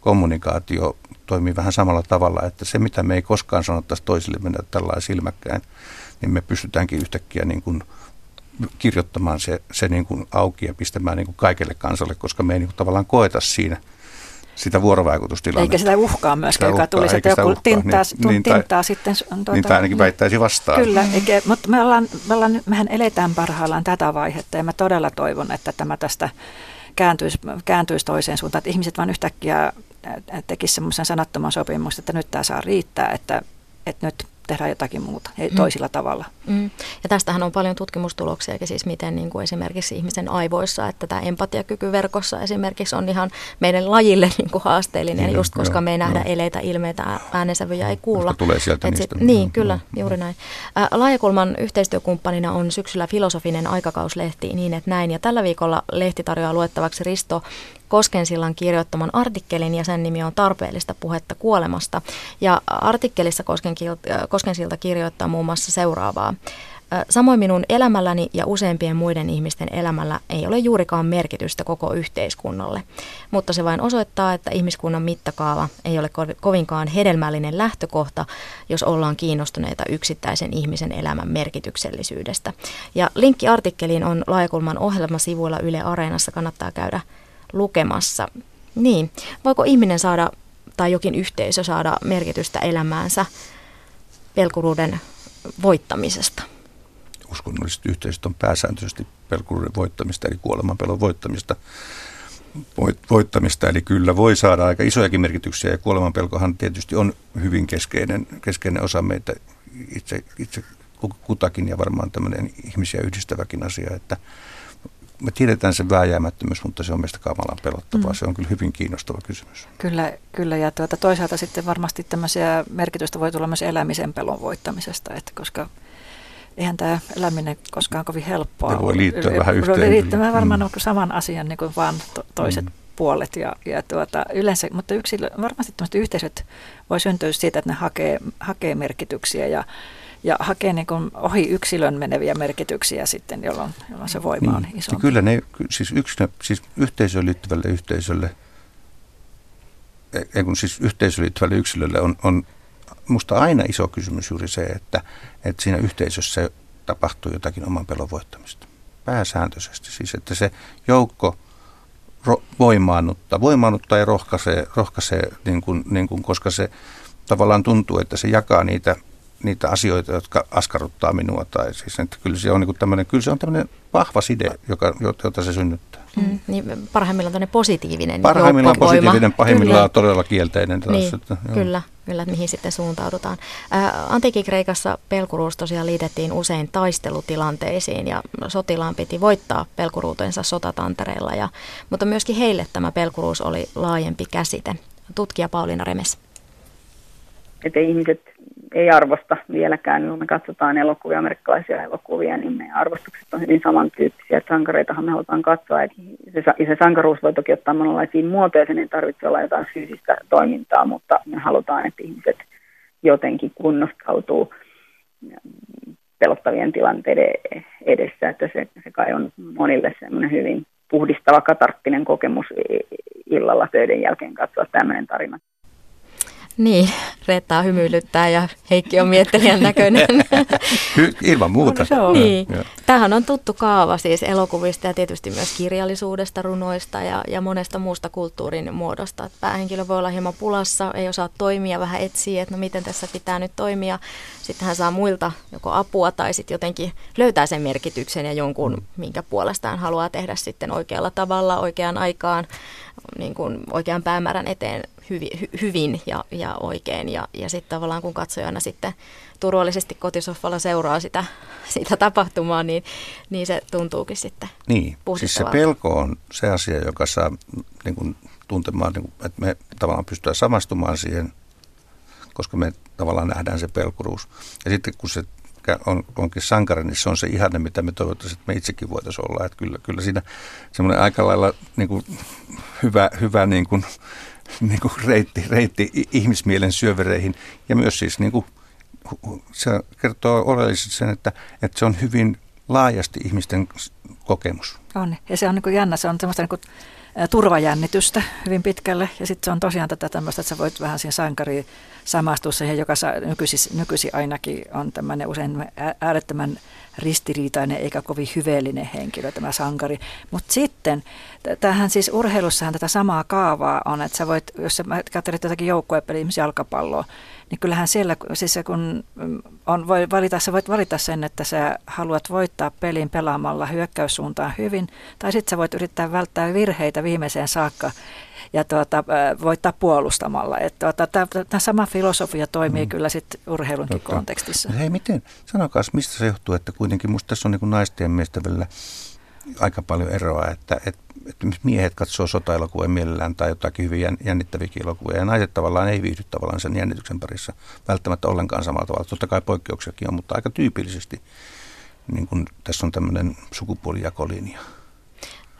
kommunikaatio toimii vähän samalla tavalla, että se mitä me ei koskaan sanottaisi toisille mennä tällä silmäkkäin, niin me pystytäänkin yhtäkkiä niin kuin kirjoittamaan se, se niin kuin auki ja pistämään niin kuin kaikelle kansalle, koska me ei niin kuin tavallaan koeta siinä sitä vuorovaikutustilannetta. Eikä sitä uhkaa myöskään, joka tulisi, että joku uhkaa, tinttaa, niin, niin, tinttaa sitten. Tuota, niin tai ainakin väittäisi vastaan. Kyllä, eikä, mutta me ollaan, me ollaan, mehän eletään parhaillaan tätä vaihetta ja mä todella toivon, että tämä tästä kääntyisi, kääntyisi toiseen suuntaan, että ihmiset vain yhtäkkiä tekisi semmoisen sanattoman sopimuksen, että nyt tämä saa riittää, että, että nyt tehdään jotakin muuta, ei mm. toisilla tavalla. Mm. Ja tästähän on paljon tutkimustuloksia, siis miten niin kuin esimerkiksi ihmisen aivoissa, että tämä empatiakyky verkossa esimerkiksi on ihan meidän lajille niin kuin haasteellinen, niin, just koska joo, me ei nähdä joo. eleitä, ilmeitä, äänensävyjä ei kuulla. Koska tulee sieltä niistä. Sit, niin, kyllä, joo. juuri näin. Ä, Laajakulman yhteistyökumppanina on syksyllä filosofinen aikakauslehti niin, että näin. Ja tällä viikolla lehti tarjoaa luettavaksi Risto Koskensillan kirjoittaman artikkelin ja sen nimi on Tarpeellista puhetta kuolemasta. Ja artikkelissa Koskensilta kirjoittaa muun muassa seuraavaa. Samoin minun elämälläni ja useimpien muiden ihmisten elämällä ei ole juurikaan merkitystä koko yhteiskunnalle, mutta se vain osoittaa, että ihmiskunnan mittakaava ei ole kovinkaan hedelmällinen lähtökohta, jos ollaan kiinnostuneita yksittäisen ihmisen elämän merkityksellisyydestä. Ja linkki artikkeliin on Laajakulman ohjelmasivuilla Yle Areenassa, kannattaa käydä lukemassa. Niin, voiko ihminen saada tai jokin yhteisö saada merkitystä elämäänsä pelkuruuden voittamisesta? Uskonnolliset yhteisöt on pääsääntöisesti pelkuruuden voittamista, eli kuolemanpelon voittamista. voittamista. Eli kyllä voi saada aika isojakin merkityksiä, ja kuolemanpelkohan tietysti on hyvin keskeinen, keskeinen osa meitä itse, itse kutakin, ja varmaan tämmöinen ihmisiä yhdistäväkin asia, että me tiedetään se vääjäämättömyys, mutta se on meistä kamalan pelottavaa. Mm. Se on kyllä hyvin kiinnostava kysymys. Kyllä, kyllä ja tuota, toisaalta sitten varmasti tämmöisiä merkitystä voi tulla myös elämisen pelon voittamisesta, että koska eihän tämä eläminen koskaan kovin helppoa. Ne voi liittyä y- vähän yhteen. Liittyä varmaan mm. saman asian niin kuin vaan to- toiset mm. puolet. Ja, ja tuota, yleensä, mutta yksilö, varmasti yhteisöt voi syntyä siitä, että ne hakee, hakee merkityksiä ja ja hakee niin kuin ohi yksilön meneviä merkityksiä sitten, jolloin, jolloin se voima niin. on iso. Ja kyllä ne, siis, yksilö, siis yhteisöön liittyvälle yhteisölle, ei kun siis yhteisöön liittyvälle yksilölle on, on musta aina iso kysymys juuri se, että, että siinä yhteisössä tapahtuu jotakin oman pelon voittamista. Pääsääntöisesti siis, että se joukko ro, voimaannuttaa, voimaannuttaa ja rohkaisee, rohkaisee niin kuin, niin kuin, koska se tavallaan tuntuu, että se jakaa niitä, niitä asioita, jotka askarruttaa minua. Tai siis, että kyllä se on niin tämmöinen, kyllä se on tämmöinen vahva side, joka, jota se synnyttää. Mm, niin parhaimmillaan tämmöinen positiivinen Parhaimmillaan positiivinen, pahimmillaan kyllä. todella kielteinen. Taas, niin, että, kyllä, kyllä, että mihin sitten suuntaudutaan. Ää, Antiikin Kreikassa pelkuruus tosiaan liitettiin usein taistelutilanteisiin ja sotilaan piti voittaa pelkuruutensa sotatantereilla, ja, mutta myöskin heille tämä pelkuruus oli laajempi käsite. Tutkija Pauliina Remes. Että ihmiset ei arvosta vieläkään. Kun me katsotaan elokuvia, amerikkalaisia elokuvia, niin meidän arvostukset on hyvin samantyyppisiä. Että sankareitahan me halutaan katsoa. Että se, se sankaruus voi toki ottaa monenlaisia muotoja, sen ei tarvitse olla jotain fyysistä toimintaa, mutta me halutaan, että ihmiset jotenkin kunnostautuu pelottavien tilanteiden edessä, että se, se kai on monille semmoinen hyvin puhdistava, katarttinen kokemus illalla töiden jälkeen katsoa tämmöinen tarina. Niin, Reettaa hymyilyttää ja Heikki on miettelijän näköinen. Ilman muuta. No, niin. Tämähän on tuttu kaava siis elokuvista ja tietysti myös kirjallisuudesta, runoista ja, ja monesta muusta kulttuurin muodosta. Päähenkilö voi olla hieman pulassa, ei osaa toimia, vähän etsiä, että no miten tässä pitää nyt toimia. Sitten hän saa muilta joko apua tai sitten jotenkin löytää sen merkityksen ja jonkun, minkä puolestaan haluaa tehdä sitten oikealla tavalla, oikeaan aikaan, niin kuin oikean päämäärän eteen hyvi, hy, hyvin ja, ja oikein. Ja, ja sitten tavallaan kun katsojana sitten turvallisesti kotisoffalla seuraa sitä, sitä tapahtumaa, niin, niin se tuntuukin sitten Niin, siis se pelko on se asia, joka saa niin kuin, tuntemaan, niin kuin, että me tavallaan pystytään samastumaan siihen, koska me tavallaan nähdään se pelkuruus. Ja sitten kun se on, onkin sankari, niin se on se ihanne, mitä me toivottavasti, että me itsekin voitaisiin olla. Että kyllä, kyllä siinä semmoinen aika lailla niin kuin, hyvä, hyvä niin kuin, niin kuin reitti, reitti ihmismielen syövereihin. Ja myös siis niin kuin, se kertoo oleellisesti sen, että, että se on hyvin laajasti ihmisten kokemus. On, ja se on niin kuin jännä, se on semmoista niin kuin turvajännitystä hyvin pitkälle. Ja sitten se on tosiaan tätä tämmöistä, että sä voit vähän siihen sankariin samastua siihen, joka nykyisin, nykyisin ainakin on tämmöinen usein äärettömän ristiriitainen eikä kovin hyveellinen henkilö tämä sankari. Mutta sitten, tähän siis urheilussahan tätä samaa kaavaa on, että sä voit, jos sä katselet jotakin joukkuepeliä, esimerkiksi jalkapalloa, niin kyllähän siellä, siis kun on, voi valita, sä voit valita sen, että sä haluat voittaa pelin pelaamalla hyökkäyssuuntaan hyvin, tai sitten sä voit yrittää välttää virheitä viimeiseen saakka ja tuota, voittaa puolustamalla. Että tuota, tämä sama filosofia toimii mm. kyllä sitten urheilunkin Totta. kontekstissa. Hei, miten, sanokaa, mistä se johtuu, että kuitenkin musta tässä on niin naisten ja miesten välillä aika paljon eroa, että, että, että miehet katsoo sota-elokuvia mielellään tai jotakin hyvin jännittäviä elokuvia, ja naiset tavallaan ei viihdy tavallaan sen jännityksen parissa välttämättä ollenkaan samalla tavalla. Totta kai poikkeuksiakin on, mutta aika tyypillisesti niin kun tässä on tämmöinen sukupuolijakolinja.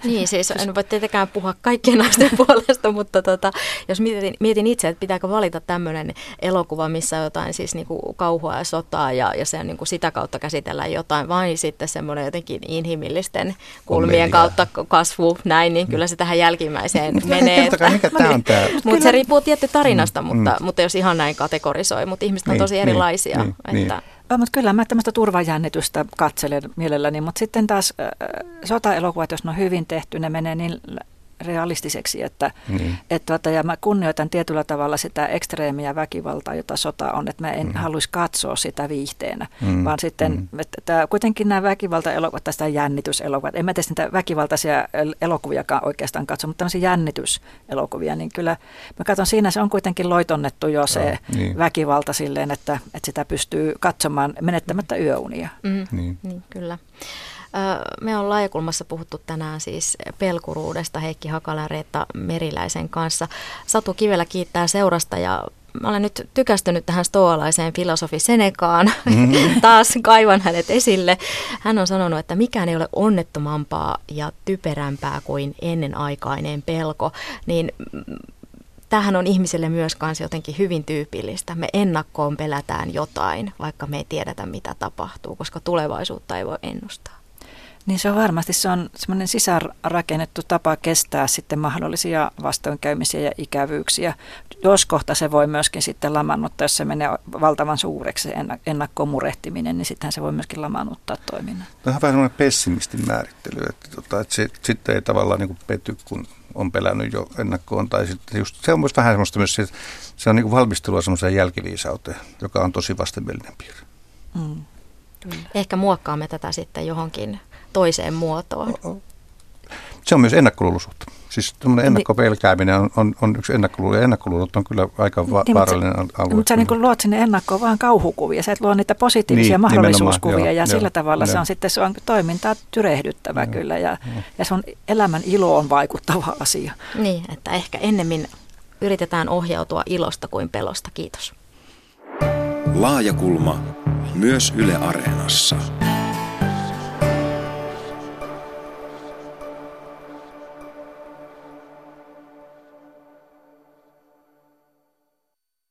Niin, siis en voi tietenkään puhua kaikkien naisten puolesta, mutta tota, jos mietin, mietin itse, että pitääkö valita tämmöinen elokuva, missä on jotain siis niinku kauhua ja sotaa ja, ja sen niinku sitä kautta käsitellään jotain, vai sitten semmoinen jotenkin inhimillisten kulmien kautta kasvu, näin, niin kyllä se tähän jälkimmäiseen menee. Että, mikä tämä on tämä? Mutta se riippuu tietty tarinasta, mm, mutta, mm. mutta jos ihan näin kategorisoi, mutta ihmiset on niin, tosi niin, erilaisia. Niin, että, niin. Mutta kyllä mä tämmöistä turvajännitystä katselen mielelläni, mutta sitten taas sotaelokuvat, jos ne on hyvin tehty, ne menee niin realistiseksi, että niin. et, tuota, ja mä kunnioitan tietyllä tavalla sitä ekstreemiä väkivaltaa, jota sota on, että mä en mm. haluaisi katsoa sitä viihteenä, mm. vaan sitten, mm. että kuitenkin nämä väkivaltaelokuvat, tästä jännityselokuvat, en mä tee niitä väkivaltaisia elokuviakaan oikeastaan katso, mutta tämmöisiä jännityselokuvia, niin kyllä mä katson siinä, se on kuitenkin loitonnettu jo se ja, niin. väkivalta silleen, että, että sitä pystyy katsomaan menettämättä yöunia. Mm. Niin. niin, kyllä. Me on laajakulmassa puhuttu tänään siis pelkuruudesta Heikki Hakala ja Reetta Meriläisen kanssa. Satu Kivelä kiittää seurasta ja mä olen nyt tykästynyt tähän stoalaiseen filosofi Senekaan. Mm-hmm. Taas kaivan hänet esille. Hän on sanonut, että mikään ei ole onnettomampaa ja typerämpää kuin ennenaikainen pelko. Niin tämähän on ihmiselle myös kanssa jotenkin hyvin tyypillistä. Me ennakkoon pelätään jotain, vaikka me ei tiedetä mitä tapahtuu, koska tulevaisuutta ei voi ennustaa. Niin se on varmasti se on semmoinen sisäänrakennettu tapa kestää sitten mahdollisia vastoinkäymisiä ja ikävyyksiä. Jos kohta se voi myöskin sitten lamannuttaa, jos se menee valtavan suureksi ennakkoon murehtiminen, niin sittenhän se voi myöskin lamannuttaa toiminnan. Tämä on vähän semmoinen pessimistin määrittely, että, tota, että se, sitten ei tavallaan niin pety, kun on pelännyt jo ennakkoon. Tai sitten just, se on myös vähän semmoista myös, että se on niin valmistelua semmoiseen jälkiviisauteen, joka on tosi vastenmielinen piirre. Mm. Ehkä muokkaamme tätä sitten johonkin toiseen muotoon. Se on myös ennakkoluuloisuutta. Siis tämmöinen niin. ennakkopelkääminen on, on, on yksi ennakkoluulo, ja ennakkoluulot on kyllä aika va- niin, vaarallinen mutta alue. Mutta sä niin luot sinne ennakkoon vaan kauhukuvia, sä et luo niitä positiivisia niin, mahdollisuuskuvia, joo, ja joo, sillä tavalla joo. se on sitten se on toimintaa tyrehdyttävä joo, kyllä, ja, joo. ja se on elämän ilo on vaikuttava asia. Niin, että ehkä ennemmin yritetään ohjautua ilosta kuin pelosta. Kiitos. Laajakulma myös Yle Areenassa.